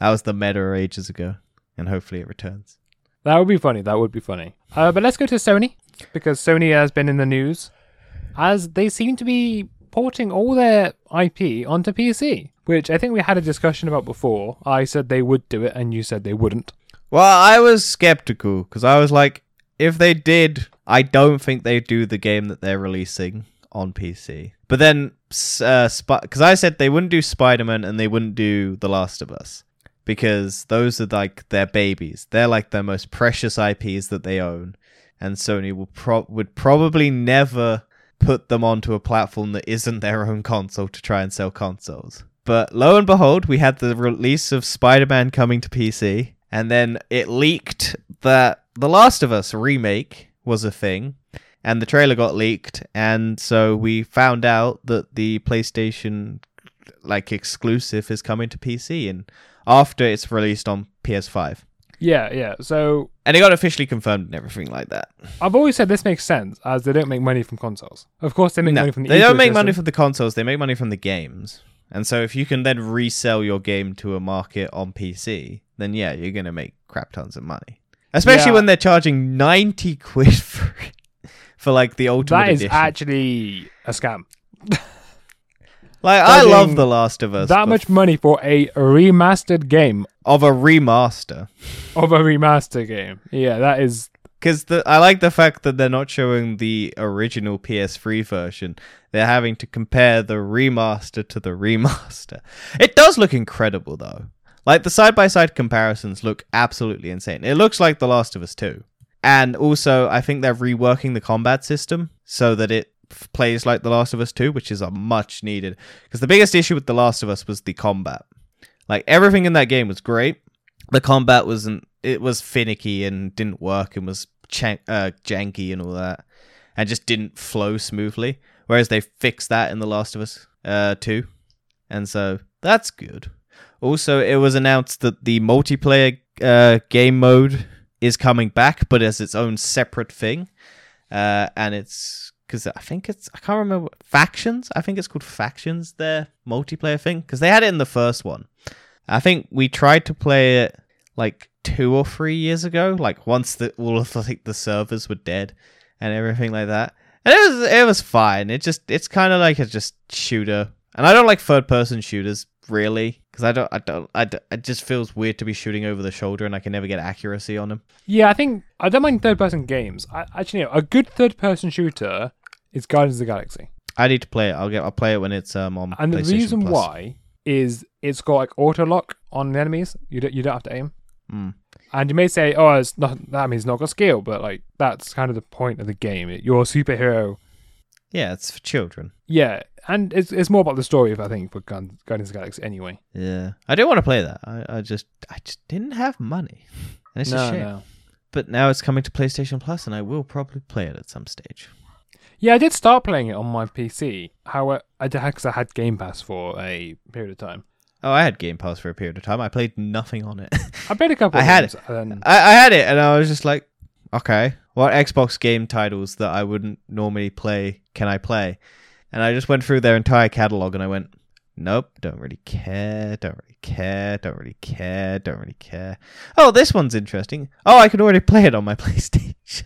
that was the meta ages ago, and hopefully it returns. That would be funny. That would be funny. Uh, but let's go to Sony because Sony has been in the news as they seem to be porting all their IP onto PC, which I think we had a discussion about before. I said they would do it, and you said they wouldn't. Well, I was skeptical because I was like, if they did, I don't think they'd do the game that they're releasing on PC. But then, s- uh, because I said they wouldn't do Spider Man and they wouldn't do The Last of Us because those are like their babies. They're like their most precious IPs that they own, and Sony will pro- would probably never put them onto a platform that isn't their own console to try and sell consoles. But lo and behold, we had the release of Spider Man coming to PC, and then it leaked that The Last of Us remake was a thing, and the trailer got leaked, and so we found out that the PlayStation like exclusive is coming to PC and after it's released on PS5. Yeah, yeah. So And it got officially confirmed and everything like that. I've always said this makes sense as they don't make money from consoles. Of course, they make No, money from the they don't make money from the consoles, they make money from the games. And so if you can then resell your game to a market on PC, then yeah, you're going to make crap tons of money. Especially Yeah. when they're charging 90 quid for for like the ultimate That is edition. actually a scam. like I love The Last of Us. that but much money for a remastered game of a remaster. of a remaster game. Yeah, that is Because I like the fact that they're not showing the original PS3 version. They're having to compare the remaster to the remaster. It does look incredible, though. Like the side by side comparisons look absolutely insane. It looks like The Last of Us 2. And also, I think they're reworking the combat system so that it plays like The Last of Us 2, which is a much needed. Because the biggest issue with The Last of Us was the combat. Like everything in that game was great. The combat wasn't. It was finicky and didn't work and was ch- uh, janky and all that, and just didn't flow smoothly. Whereas they fixed that in The Last of Us uh, 2, and so that's good. Also, it was announced that the multiplayer uh, game mode is coming back, but as its own separate thing. Uh, and it's because I think it's I can't remember factions. I think it's called factions. Their multiplayer thing because they had it in the first one. I think we tried to play it like two or three years ago. Like once the all of like the servers were dead and everything like that. And it was it was fine. It just it's kind of like a just shooter. And I don't like third person shooters really because I don't I don't I d- it just feels weird to be shooting over the shoulder and I can never get accuracy on them. Yeah, I think I don't mind third person games. I, actually, no, a good third person shooter is Guardians of the Galaxy. I need to play it. I'll get I'll play it when it's um on And the PlayStation reason Plus. why is it's got like auto lock on the enemies. You don't you don't have to aim. Mm. And you may say, "Oh, it's not that means it's not got skill," but like that's kind of the point of the game. You're a superhero. Yeah, it's for children. Yeah, and it's it's more about the story, if I think, for Gun- Guardians of the Galaxy anyway. Yeah, I do want to play that. I, I just I just didn't have money, and it's no, a shame. no. But now it's coming to PlayStation Plus, and I will probably play it at some stage. Yeah, I did start playing it on my PC. However, I because I had Game Pass for a period of time. Oh, I had Game Pass for a period of time. I played nothing on it. I played a couple. I of had games, and I, I had it, and I was just like, okay, what Xbox game titles that I wouldn't normally play can I play? And I just went through their entire catalog, and I went, nope, don't really care, don't really care, don't really care, don't really care. Oh, this one's interesting. Oh, I can already play it on my PlayStation.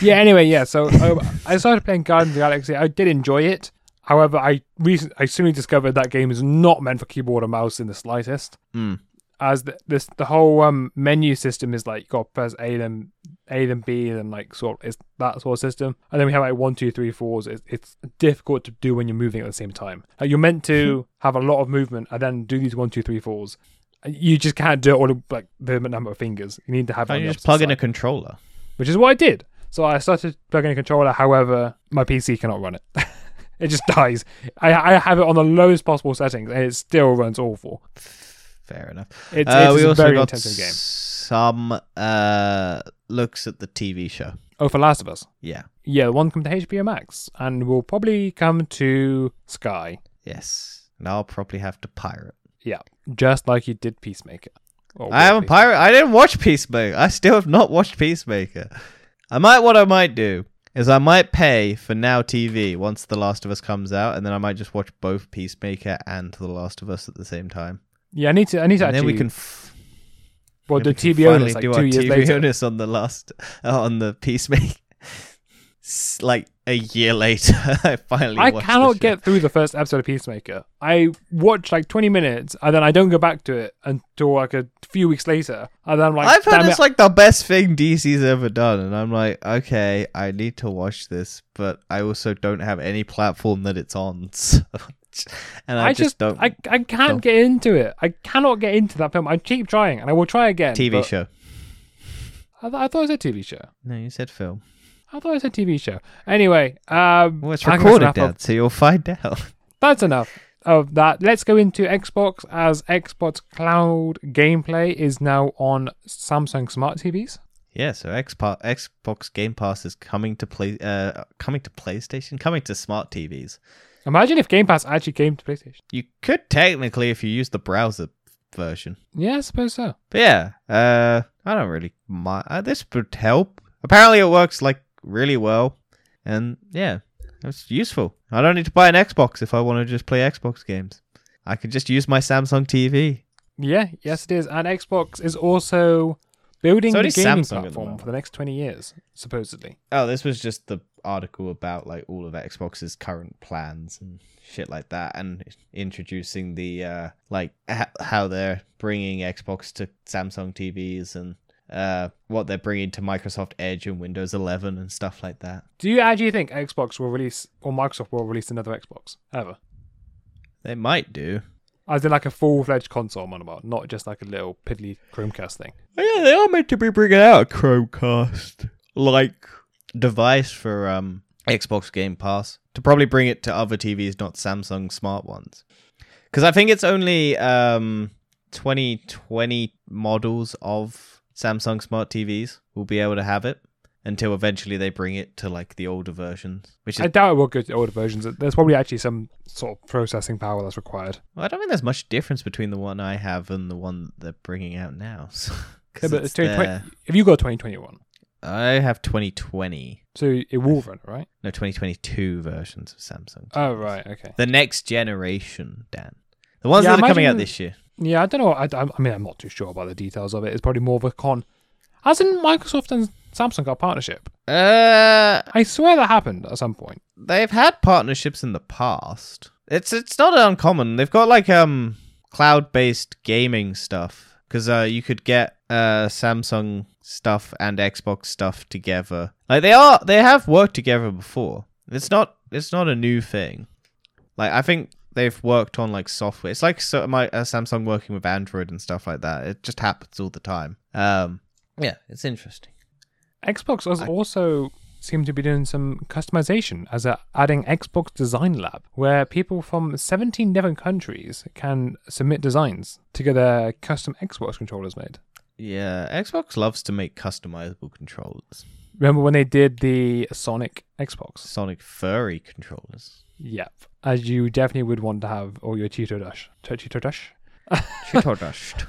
Yeah. Anyway, yeah. So um, I started playing Guardians of the Galaxy. I did enjoy it. However, I recent I soon discovered that game is not meant for keyboard or mouse in the slightest. Mm. As the, this the whole um, menu system is like you got to press A then A then B then like sort of it's that sort of system. And then we have like one two three fours. It's, it's difficult to do when you're moving at the same time. Like you're meant to have a lot of movement and then do these one two three fours. You just can't do it all like the number of fingers. You need to have. it Why on don't you just plug in a controller? which is what I did. So I started plugging a controller. However, my PC cannot run it. it just dies. I, I have it on the lowest possible settings, and it still runs awful. Fair enough. It's, Uh, it's we a also very got intensive game. some uh, looks at the TV show. Oh, for Last of Us. Yeah. Yeah, the one come to HBO Max, and will probably come to Sky. Yes. And I'll probably have to pirate. Yeah, just like you did Peacemaker. I haven't Peacemaker. pirate. I didn't watch Peacemaker. I still have not watched Peacemaker. I might. What I might do is I might pay for Now TV once The Last of Us comes out, and then I might just watch both Peacemaker and The Last of Us at the same time. Yeah, I need to. I need to And actually. then we can. F- well, the we can TBO finally is like do our years TV later. on the last uh, on the Peacemaker. Like a year later, I finally. I cannot get through the first episode of Peacemaker. I watch like 20 minutes and then I don't go back to it until like a few weeks later. And then I'm like, I've heard it's it. like the best thing DC's ever done, and I'm like, okay, I need to watch this, but I also don't have any platform that it's on, so, and I, I, just, don't. I, I can't don't. get into it. I cannot get into that film. I keep trying and I will try again. TV show. I, th- I thought it was a TV show. No, you said film. I thought it was a TV show. Anyway, um, Well, it's I think that's recorded, Dad, so you'll find out. That's enough of that. Let's go into Xbox as Xbox Cloud gameplay is now on Samsung smart TVs. yeah, so Xbox, Xbox Game Pass is coming to play, uh, coming to PlayStation, coming to smart TVs. Imagine if Game Pass actually came to PlayStation. You could technically, if you use the browser version. Yeah, I suppose so. But yeah, uh, I don't really mind. Uh, this would help. Apparently, it works like really well, and yeah, it's useful. I don't need to buy an Xbox if I want to just play Xbox games. I can just use my Samsung TV. Yeah, yes, it is. And Xbox is also building So the gaming Samsung at the platform for the next 20 years, supposedly. Oh, this was just the article about like all of Xbox's current plans and shit like that, and introducing the uh like h- how they're bringing Xbox to Samsung TVs and uh what they're bringing to Microsoft Edge and Windows 11 and stuff like that. Do you actually think Xbox will release, or Microsoft will release another Xbox ever? They might do. As in like a full fledged console, I'm about, not just like a little piddly Chromecast thing. Oh, yeah, they are meant to be bringing out a Chromecast like device for um Xbox Game Pass to probably bring it to other TVs, not Samsung smart ones. Because I think it's only um 2020 models of Samsung smart TVs will be able to have it until eventually they bring it to like the older versions. Which is I doubt it will go to older versions. There's probably actually some sort of processing power that's required. well, I don't think there's much difference between the one I have and the one they're bringing out now. Yeah, 'Cause but it's it's 2020 there. if you got 2021, I have 2020. so it will run, right? No, 2022 versions of Samsung. Oh, right. Okay. The next generation, Dan. The ones Yeah, that are coming out this year. Yeah, I don't know. I, I, mean, I'm not too sure about the details of it. It's probably more of a con. Hasn't Microsoft and Samsung got a partnership? Uh, I swear that happened at some point. they've had partnerships in the past. It's it's not uncommon. They've got like um cloud-based gaming stuff because uh you could get uh Samsung stuff and Xbox stuff together. Like they are they have worked together before. It's not it's not a new thing. Like I think they've worked on like software. It's like so my uh, Samsung working with Android and stuff like that. It just happens all the time. Um yeah, it's interesting. Xbox has I- also seemed to be doing some customization as a adding Xbox Design Lab, where people from 17 different countries can submit designs to get their custom Xbox controllers made. Yeah, Xbox loves to make customizable controllers. Remember when they did the Sonic Xbox? Sonic furry controllers. Yep. As you definitely would want to have all your Cheeto Dash. Cheeto Dash? Cheeto dust.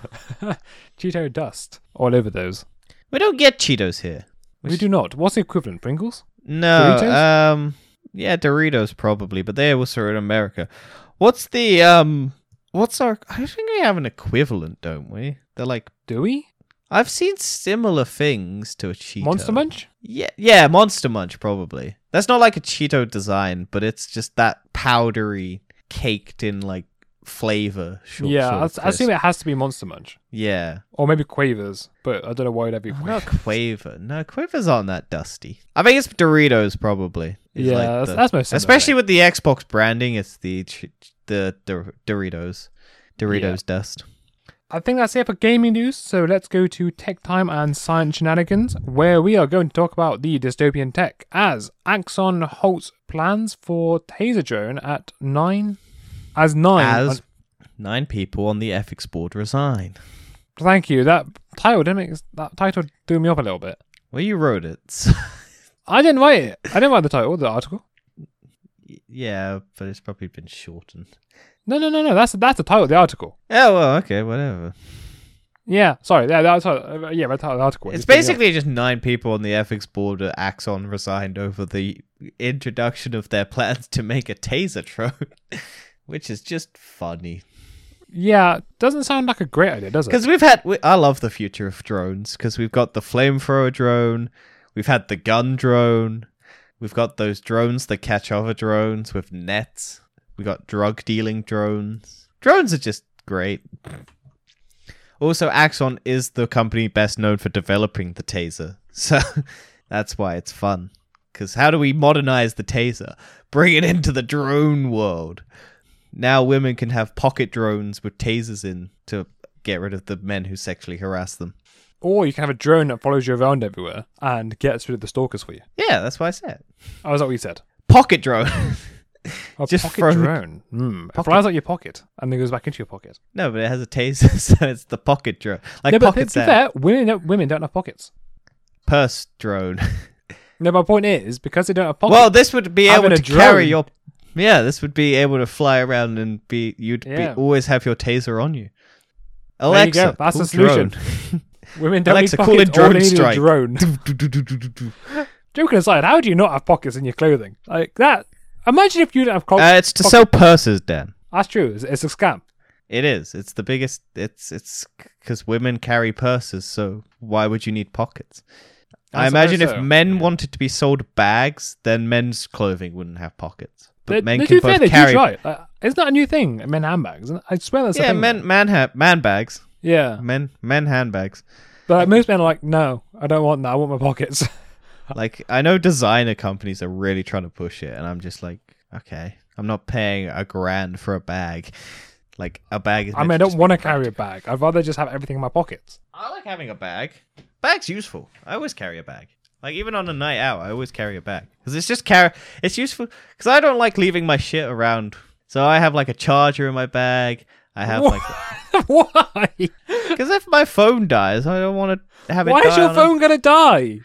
Cheeto dust all over those. We don't get Cheetos here. We Which- do not. What's the equivalent? Pringles? No, Doritos? um, yeah, Doritos probably, but they also are in America. What's the um? What's our? I think we have an equivalent, don't we? They're like Do we? I've seen similar things to a Cheeto. Monster Munch? Yeah, yeah, Monster Munch probably. That's not like a Cheeto design, but it's just that powdery, caked in like flavor. Short, yeah, sort I, of I assume it has to be Monster Munch. Yeah, Or maybe Quavers, but I don't know why it'd be not Quaver. No, Quavers aren't that dusty. I think it's Doritos probably. is Yeah, like that's, the- that's most especially with the Xbox branding. It's the the, the Doritos, Doritos dust. I think that's it for gaming news. So let's go to tech time and science shenanigans, where we are going to talk about the dystopian tech as Axon halts plans for taser drone at nine. As nine. As nine people on the ethics board resign. thank you. That title didn't make that title threw me off a little bit. Well, you wrote it. I didn't write it. I didn't write the title, the article. Yeah, but it's probably been shortened. No, no, no, no. That's that's the title of the article. Yeah, well, okay, whatever. Yeah, sorry. Yeah, that's uh, yeah, that's the article. It's off. basically just nine people on the ethics board at Axon resigned over the introduction of their plans to make a taser drone, which is just funny. yeah. Doesn't sound like a great idea, does it? Because we've had, we, I love the future of drones because we've got the flamethrower drone, we've had the gun drone, we've got those drones that catch other drones with nets, we got drug dealing drones. Drones are just great. Also, Axon is the company best known for developing the taser, so that's why it's fun. Because how do we modernize the taser? Bring it into the drone world. Now women can have pocket drones with tasers in to get rid of the men who sexually harass them. Or you can have a drone that follows you around everywhere and gets rid of the stalkers for you. Yeah, that's what I said. Oh, is that what you said? Pocket drone. A Just pocket throw- drone. Mm. It Pocket- flies out your pocket and then goes back into your pocket. no, but it has a taser, so it's the pocket drone. Like no, but to pocket be set. fair, women don't, women don't have pockets. Purse drone. No, my point is because they don't have pockets. well, this would be Having able a to carry drone. your. Yeah, this would be able to fly around and be. You'd Yeah. be, always have your taser on you. you Alexa, go. That's cool the solution. drone. Women don't Alexa, need call pockets. in all drone they need is a drone. Joking aside, how do you not have pockets in your clothing like that? Imagine if you didn't have clothing. uh, it's to sell purses, Dan. That's true. It's, it's a scam. It is. It's the biggest. It's it's because women carry purses, so why would you need pockets? I, I imagine if so, men yeah. wanted to be sold bags, then men's clothing wouldn't have pockets. But They- men they can fair, both they carry. do try. Like, isn't a new thing? Men handbags. I swear that's a Yeah, thing. men man ha- man bags, Yeah, men men handbags. but most men are like, no, I don't want that. I want my pockets. like I know designer companies are really trying to push it, and I'm just like, okay, I'm not paying a grand for a bag. Like a bag is. I mean, I don't want to carry a bag. I'd rather just have everything in my pockets. I like having a bag. Bag's useful. I always carry a bag. Like even on a night out, I always carry a bag because it's just carry. It's useful because I don't like leaving my shit around. So I have like a charger in my bag. I have like Why? because if my phone dies, I don't want to have it. Why is your phone gonna die?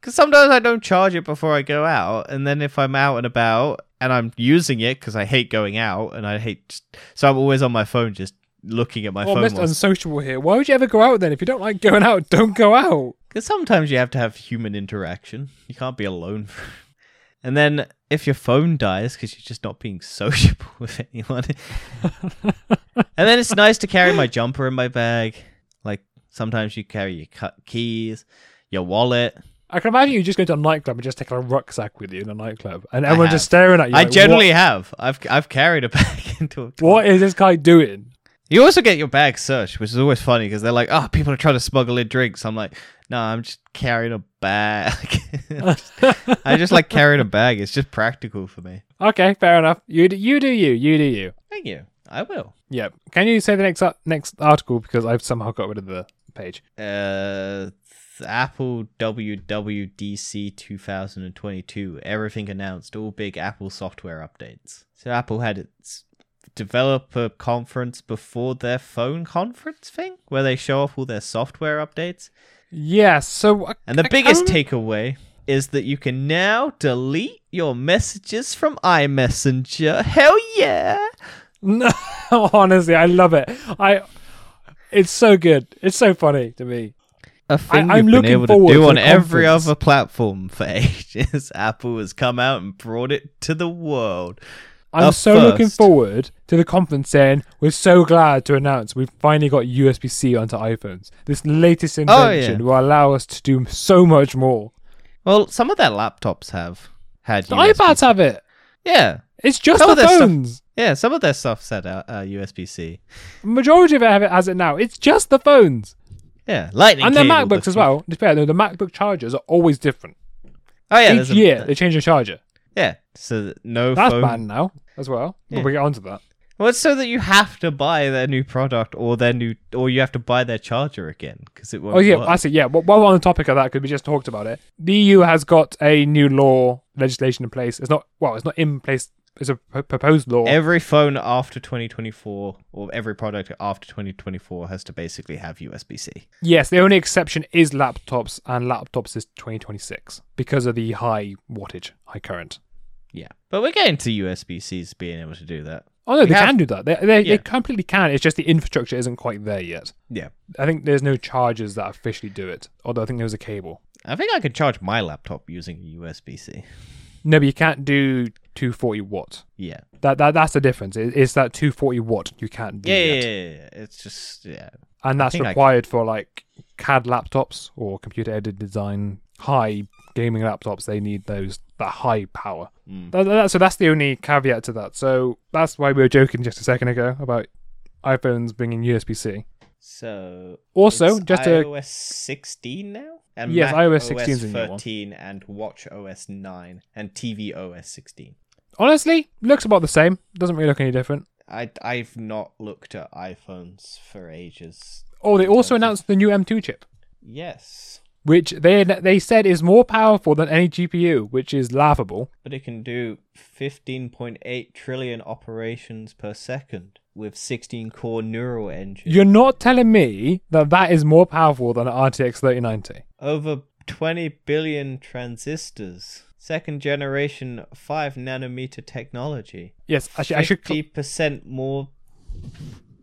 Because sometimes I don't charge it before I go out, and then if I'm out and about and I'm using it because I hate going out and I hate, just, so I'm always on my phone just looking at my Oh, phone. Mr. whilst- Unsociable here. Why would you ever go out then? If you don't like going out, don't go out. Because sometimes you have to have human interaction. You can't be alone. and then if your phone dies because you're just not being sociable with anyone. and then it's nice to carry my jumper in my bag. Like sometimes you carry your cu- keys, your wallet. I can imagine you just go to a nightclub and just take a rucksack with you in a nightclub, and everyone just staring at you. I like, generally have. I've I've carried a bag into a What, what is this guy doing? You also get your bag searched, which is always funny because they're like, "Oh, people are trying to smuggle in drinks." I'm like, "No, I'm just carrying a bag. I just like carrying a bag. It's just practical for me." Okay, fair enough. You do, you do you. You do you. Thank you. I will. Yep. Can you say the next ar- next article because I've somehow got rid of the page. Uh, Apple WWDC 2022. Everything announced. All big Apple software updates. So Apple had its developer conference before their phone conference thing, where they show off all their software updates. Yes. So uh, And the I- biggest I'm- takeaway is that you can now delete your messages from iMessenger. Hell yeah! No, honestly, I love it. I. It's so good. It's so funny to me. A thing I'm you've been looking able to forward do to on every other platform for ages. Apple has come out and brought it to the world. I'm so looking forward to the conference saying we're so glad to announce we've finally got USB C onto iPhones. This latest Oh, yeah. invention will allow us to do so much more. Well, some of their laptops have had The USB. iPads have it. Yeah, It's just Some the their stuff- phones. yeah. Some of their stuff said uh, uh, USB C. Majority of it have it has it now. It's just the phones Yeah, Lightning and their MacBooks as well. To be fair, though, the MacBook chargers are always different. Oh yeah, Each there's a- they change the charger. yeah. So that no That's phone banned now as well. Yeah. We'll get onto that. Well, it's so that you have to buy their new product, or their new, or you have to buy their charger again because it won't. Oh yeah, work. I see. Yeah, well, while we're on the topic of that, because we just talked about it, the EU has got a new law legislation in place. It's not well, it's not in place. It's a p- proposed law. Every phone after 2024, or every product after 2024, has to basically have USB C. yes, the only exception is laptops, and laptops is 2026 because of the high wattage, high current. Yeah, but we're getting to USB C's being able to do that. Oh no, We they have- can do that. They, they, Yeah. they completely can. It's just the infrastructure isn't quite there yet. Yeah, I think there's no chargers that officially do it. Although I think there's a cable. I think I could charge my laptop using USB C. No, but you can't do 240 watt. Yeah. That, that that's the difference. It, it's that 240 watt you can't do Yeah, yeah, yet. yeah, yeah, yeah. It's just yeah. and that's required for like CAD laptops or computer aided design high gaming laptops. They need those that high power. Mm. That- that- so that's the only caveat to that. So that's why we were joking just a second ago about iPhones bringing USB C. So Also, just iOS 16 now, and Yes, Mac iOS 16 is a new one. 13 and Watch OS 9 and TV OS 16. honestly looks about the same. Doesn't really look any different. I I've not looked at iPhones for ages. Oh, they also announced the new M2 chip, Yes, which they they said is more powerful than any GPU, which is laughable. but it can do 15.8 trillion operations per second with 16 core neural engines. You're not telling me that that is more powerful than an RTX 3090. Over 20 billion transistors. Second generation 5 nanometer technology. Yes, actually, I should. Fifty percent more.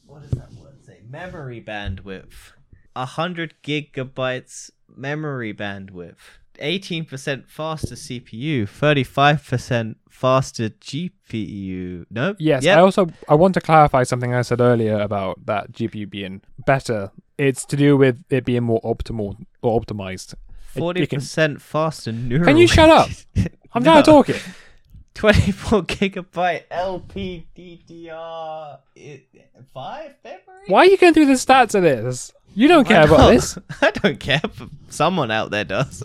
What does that word say? Memory bandwidth. hundred gigabytes memory bandwidth. Eighteen percent faster CPU. Thirty-five percent faster GPU. Nope. Yes, Yep. I also I want to clarify something I said earlier about that GPU being better. It's to do with it being more optimal or optimized. Forty percent faster neural. Can you shut up? I'm trying to talk it. Twenty-four gigabyte LPDDR five memory. Why are you going through the stats of this? You don't care about don't- this. I don't care, but someone out there does.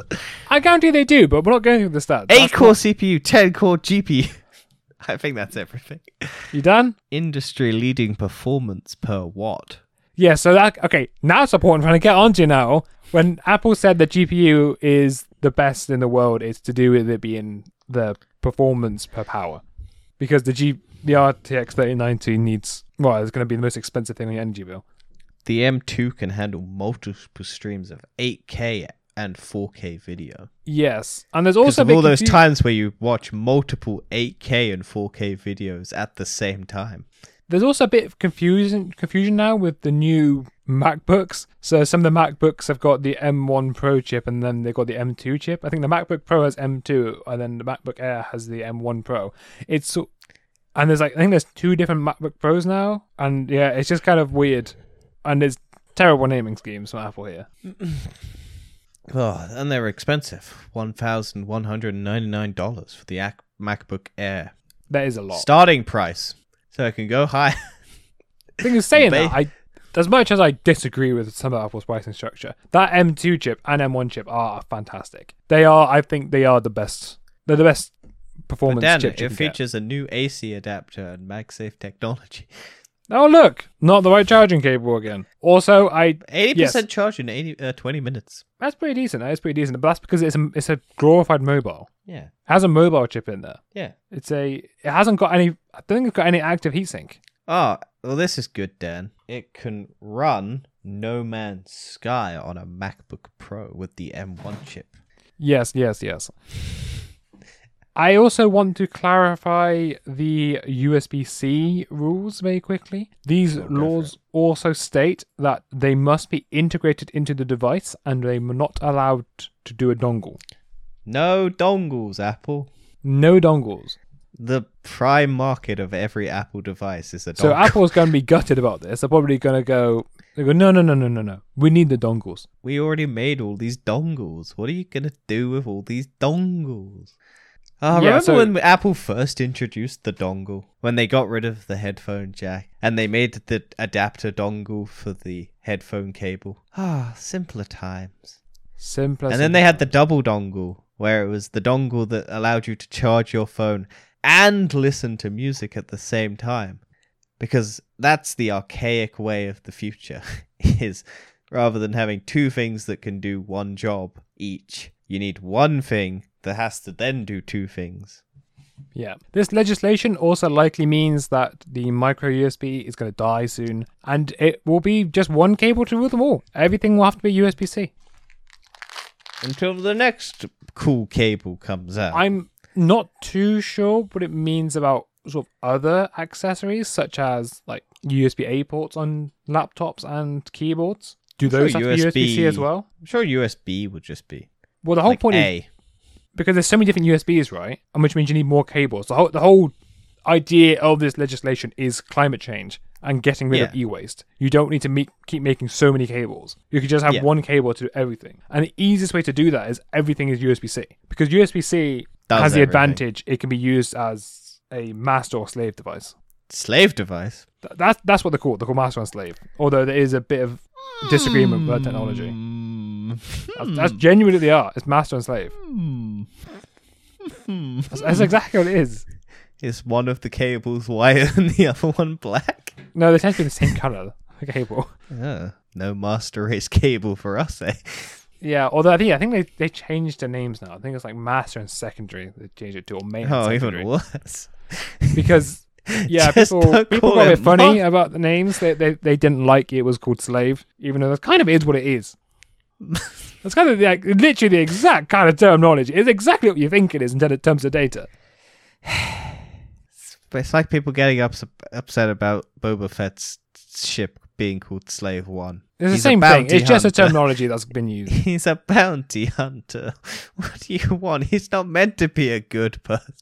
I guarantee they do, but we're not going through the stats. Eight core not- CPU, ten core GPU. I think that's everything. You done? Industry leading performance per watt. Yeah. So that okay. Now it's important. I'm trying to get onto you now. When Apple said the GPU is the best in the world, it's to do with it being the performance per power, because the G the RTX 3090 needs well, it's going to be the most expensive thing on your energy bill. The M2 can handle multiple streams of 8K and 4K video. Yes, and there's also of all those confu- times where you watch multiple 8K and 4K videos at the same time. There's also a bit of confusion confusion now with the new MacBooks. So some of the MacBooks have got the M1 Pro chip and then they've got the M2 chip. I think the MacBook Pro has M2 and then the MacBook Air has the M1 Pro. It's and there's like I think there's two different MacBook Pros now, and yeah, it's just kind of weird, and it's terrible naming schemes from Apple here. Oh, and they're expensive. One thousand one hundred ninety nine dollars for the Ac- MacBook Air. That is a lot. Starting price. So I can go high. thing is saying that I as much as I disagree with some of Apple's pricing structure, that M2 chip and M1 chip are fantastic. They are I think they are the best. They're the best performance you it can get. features a new AC adapter and MagSafe technology. Oh look, not the right charging cable again. Also, I Eighty Yes. percent charge in 80, uh, twenty minutes. that's pretty decent. That is pretty decent, but that's because it's a it's a glorified mobile. Yeah, It has a mobile chip in there. yeah. It's a it hasn't got any. I don't think it's got any active heatsink. Oh, well, this is good, Dan. It can run No Man's Sky on a MacBook Pro with the M1 chip. Yes, yes, yes. I also want to clarify the USB C rules very quickly. These Oh, laws also state that they must be integrated into the device and they're not allowed to do a dongle. No dongles, Apple. No dongles. The prime market of every Apple device is a dongle. So Apple's going to be gutted about this. They're probably going to go, they go, no, no, no, no, no, no. We need the dongles. we already made all these dongles. What are you gonna do with all these dongles? Uh, Yeah, remember so- when Apple first introduced the dongle? When they got rid of the headphone jack and they made the adapter dongle for the headphone cable. Ah, simpler times. Simpler. and then they had the double dongle, where it was the dongle that allowed you to charge your phone and listen to music at the same time. Because that's the archaic way of the future, is rather than having two things that can do one job each, you need one thing that has to then do two things. Yeah. This legislation also likely means that the micro USB is going to die soon, and it will be just one cable to rule them all. Everything will have to be USB C. Until the next cool cable comes out. I'm not too sure what it means about sort of other accessories, such as like USB A ports on laptops and keyboards. Do Sure, those have to USB C as well? I'm sure USB would just be Well, the whole like point is A. because there's so many different USBs, right? And which means you need more cables. The whole the whole idea of this legislation is climate change and getting rid of e-waste. You don't need to me- keep making so many cables. You could just have Yeah. one cable to do everything. And the easiest way to do that is everything is USB-C because USB-C Does has the everything. advantage it can be used as a master or slave device. Slave device. Th- That's that's what they're called. They're called master and slave. Although there is a bit of disagreement with that technology. Mm. That's, that's genuinely what they are. It's master and slave. Hmm. That's, that's exactly what it is. Is one of the cables white and the other one black? No, they tend to be the same color. The cable. Uh, no master race cable for us, eh? Yeah, although I think I think they, they changed the names now. I think it's like master and secondary. They changed it to or main and Oh, secondary. even worse. because yeah, Just people don't people call got a it bit funny ma- about the names. They, they they didn't like it was called slave, even though that kind of is what it is. That's kind of like literally the exact kind of terminology. It's exactly what you think it is in terms of data. But it's like people getting ups- upset about Boba Fett's ship being called Slave One. It's the He's a same thing. It's just a terminology that's been used. He's a bounty hunter. What do you want? He's not meant to be a good person.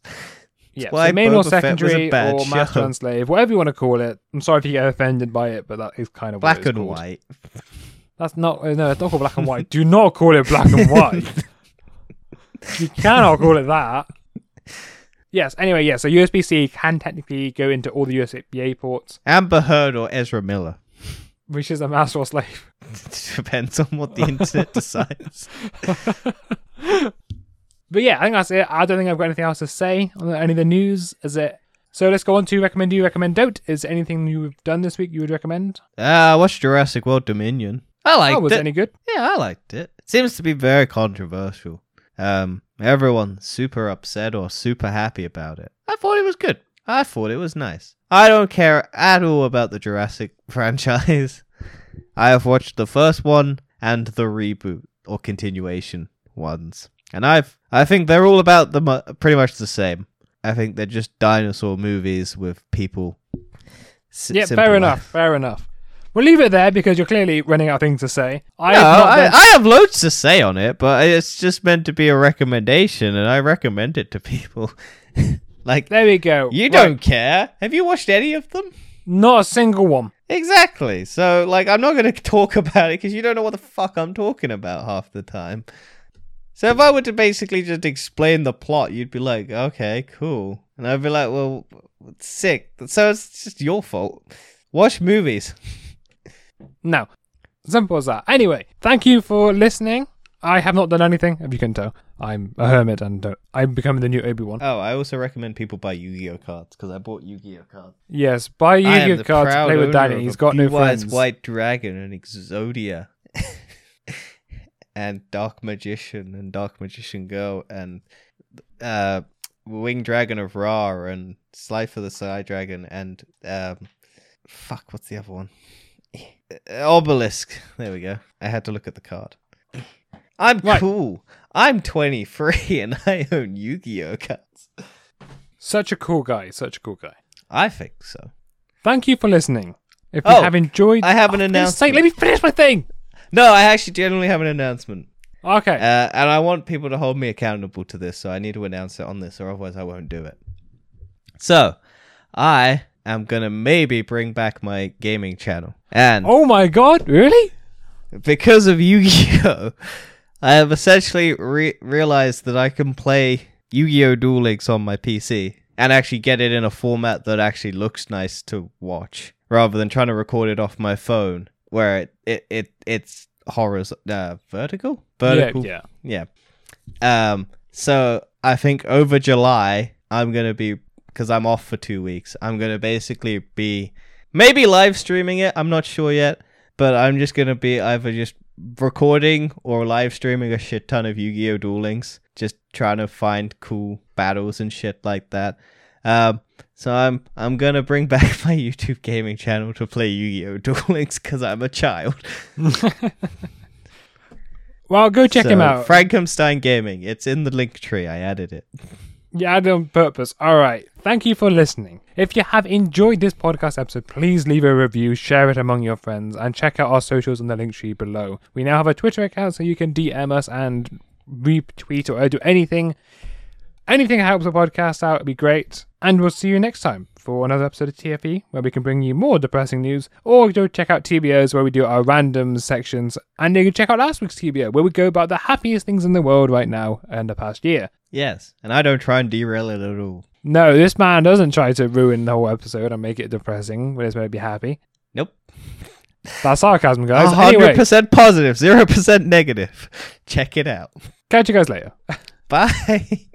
Yeah, why so main or Boba a secondary or master show. and slave, whatever you want to call it. I'm sorry if you get offended by it, but that is kind of what Black and white. That's not uh, no, it's not called black and white. Do not call it black and white. you cannot call it that. Yes. Anyway, yeah. So USB C can technically go into all the USB A ports, Amber Heard or Ezra Miller. which is a master or slave. Depends on what the internet decides. But yeah, I think that's it. I don't think I've got anything else to say on any of the news. Is it? So let's go on to recommend. Do you recommend? Don't. Is there anything you've done this week you would recommend? Ah, I watched Jurassic World Dominion. I liked oh, was it. it any good? Yeah, I liked it. It seems to be very controversial. Um, everyone's super upset or super happy about it. I thought it was good. I thought it was nice. I don't care at all about the Jurassic franchise. I have watched the first one and the reboot or continuation ones, and I've I think they're all about the mu- pretty much the same. I think they're just dinosaur movies with people S- Yeah, fair as. enough. Fair enough. We'll leave it there because you're clearly running out of things to say. I No, have I, done- I have loads to say on it, but it's just meant to be a recommendation, and I recommend it to people. like, there we go. you Right. don't care. Have you watched any of them? Not a single one. Exactly. So, like, I'm not going to talk about it because you don't know what the fuck I'm talking about half the time. So, if I were to basically just explain the plot, you'd be like, okay, cool. And I'd be like, well, sick. So, it's just your fault. Watch movies. No. Simple as that. Anyway, thank you for listening. I have not done anything, if you can tell. I'm a hermit and uh, I'm becoming the new Obi Wan. Oh, I also recommend people buy Yu Gi Oh cards because I bought Yu Gi Oh cards. yes, buy Yu-Gi-Oh cards play with Danny. He's got no friends. White Dragon and Exodia. and Dark Magician and Dark Magician Girl and uh Winged Dragon of Ra and Slifer the Sky Dragon and um fuck what's the other one? Obelisk. There we go. I had to look at the card. I'm Right. cool. I'm 23 and I own Yu-Gi-Oh cards. Such a cool guy. Such a cool guy. I think so. Thank you for listening. If you Oh, have enjoyed, I have an Oh, goodness sake, announcement. let me finish my thing. No, I actually genuinely have an announcement. Okay. Uh, and I want people to hold me accountable to this, so I need to announce it on this, or otherwise I won't do it. So, I am gonna maybe bring back my gaming channel, and oh my god, really? because of Yu-Gi-Oh, I have essentially re- realized that I can play Yu-Gi-Oh Duel Links on my PC and actually get it in a format that actually looks nice to watch, rather than trying to record it off my phone, where it it, it it's horrors uh, vertical vertical Yeah, yeah. Um. So I think over July I'm gonna be because I'm off for two weeks. I'm gonna basically be maybe live streaming it. I'm not sure yet, but I'm just gonna be either just recording or live streaming a shit ton of Yu-Gi-Oh! Duel Links, just trying to find cool battles and shit like that. Um. So I'm I'm gonna bring back my YouTube gaming channel to play Yu-Gi-Oh! Duel Links because I'm a child. well, go check him out. Frankenstein Gaming. It's in the link tree. I added it. You added on purpose. All right. Thank you for listening. If you have enjoyed this podcast episode, please leave a review, share it among your friends, and check out our socials in the link tree below. We now have a Twitter account, so you can DM us and retweet or do anything. Anything that helps the podcast out would be great. And we'll see you next time for another episode of TFE, where we can bring you more depressing news. Or go check out TBOs, where we do our random sections. And you can check out last week's TBO, where we go about the happiest things in the world right now and the past year. Yes, and I don't try and derail it at all. No, this man doesn't try to ruin the whole episode and make it depressing when it's meant to be happy. Nope. That's sarcasm, guys. hundred Anyway, percent positive, zero percent negative. Check it out. catch you guys later. Bye.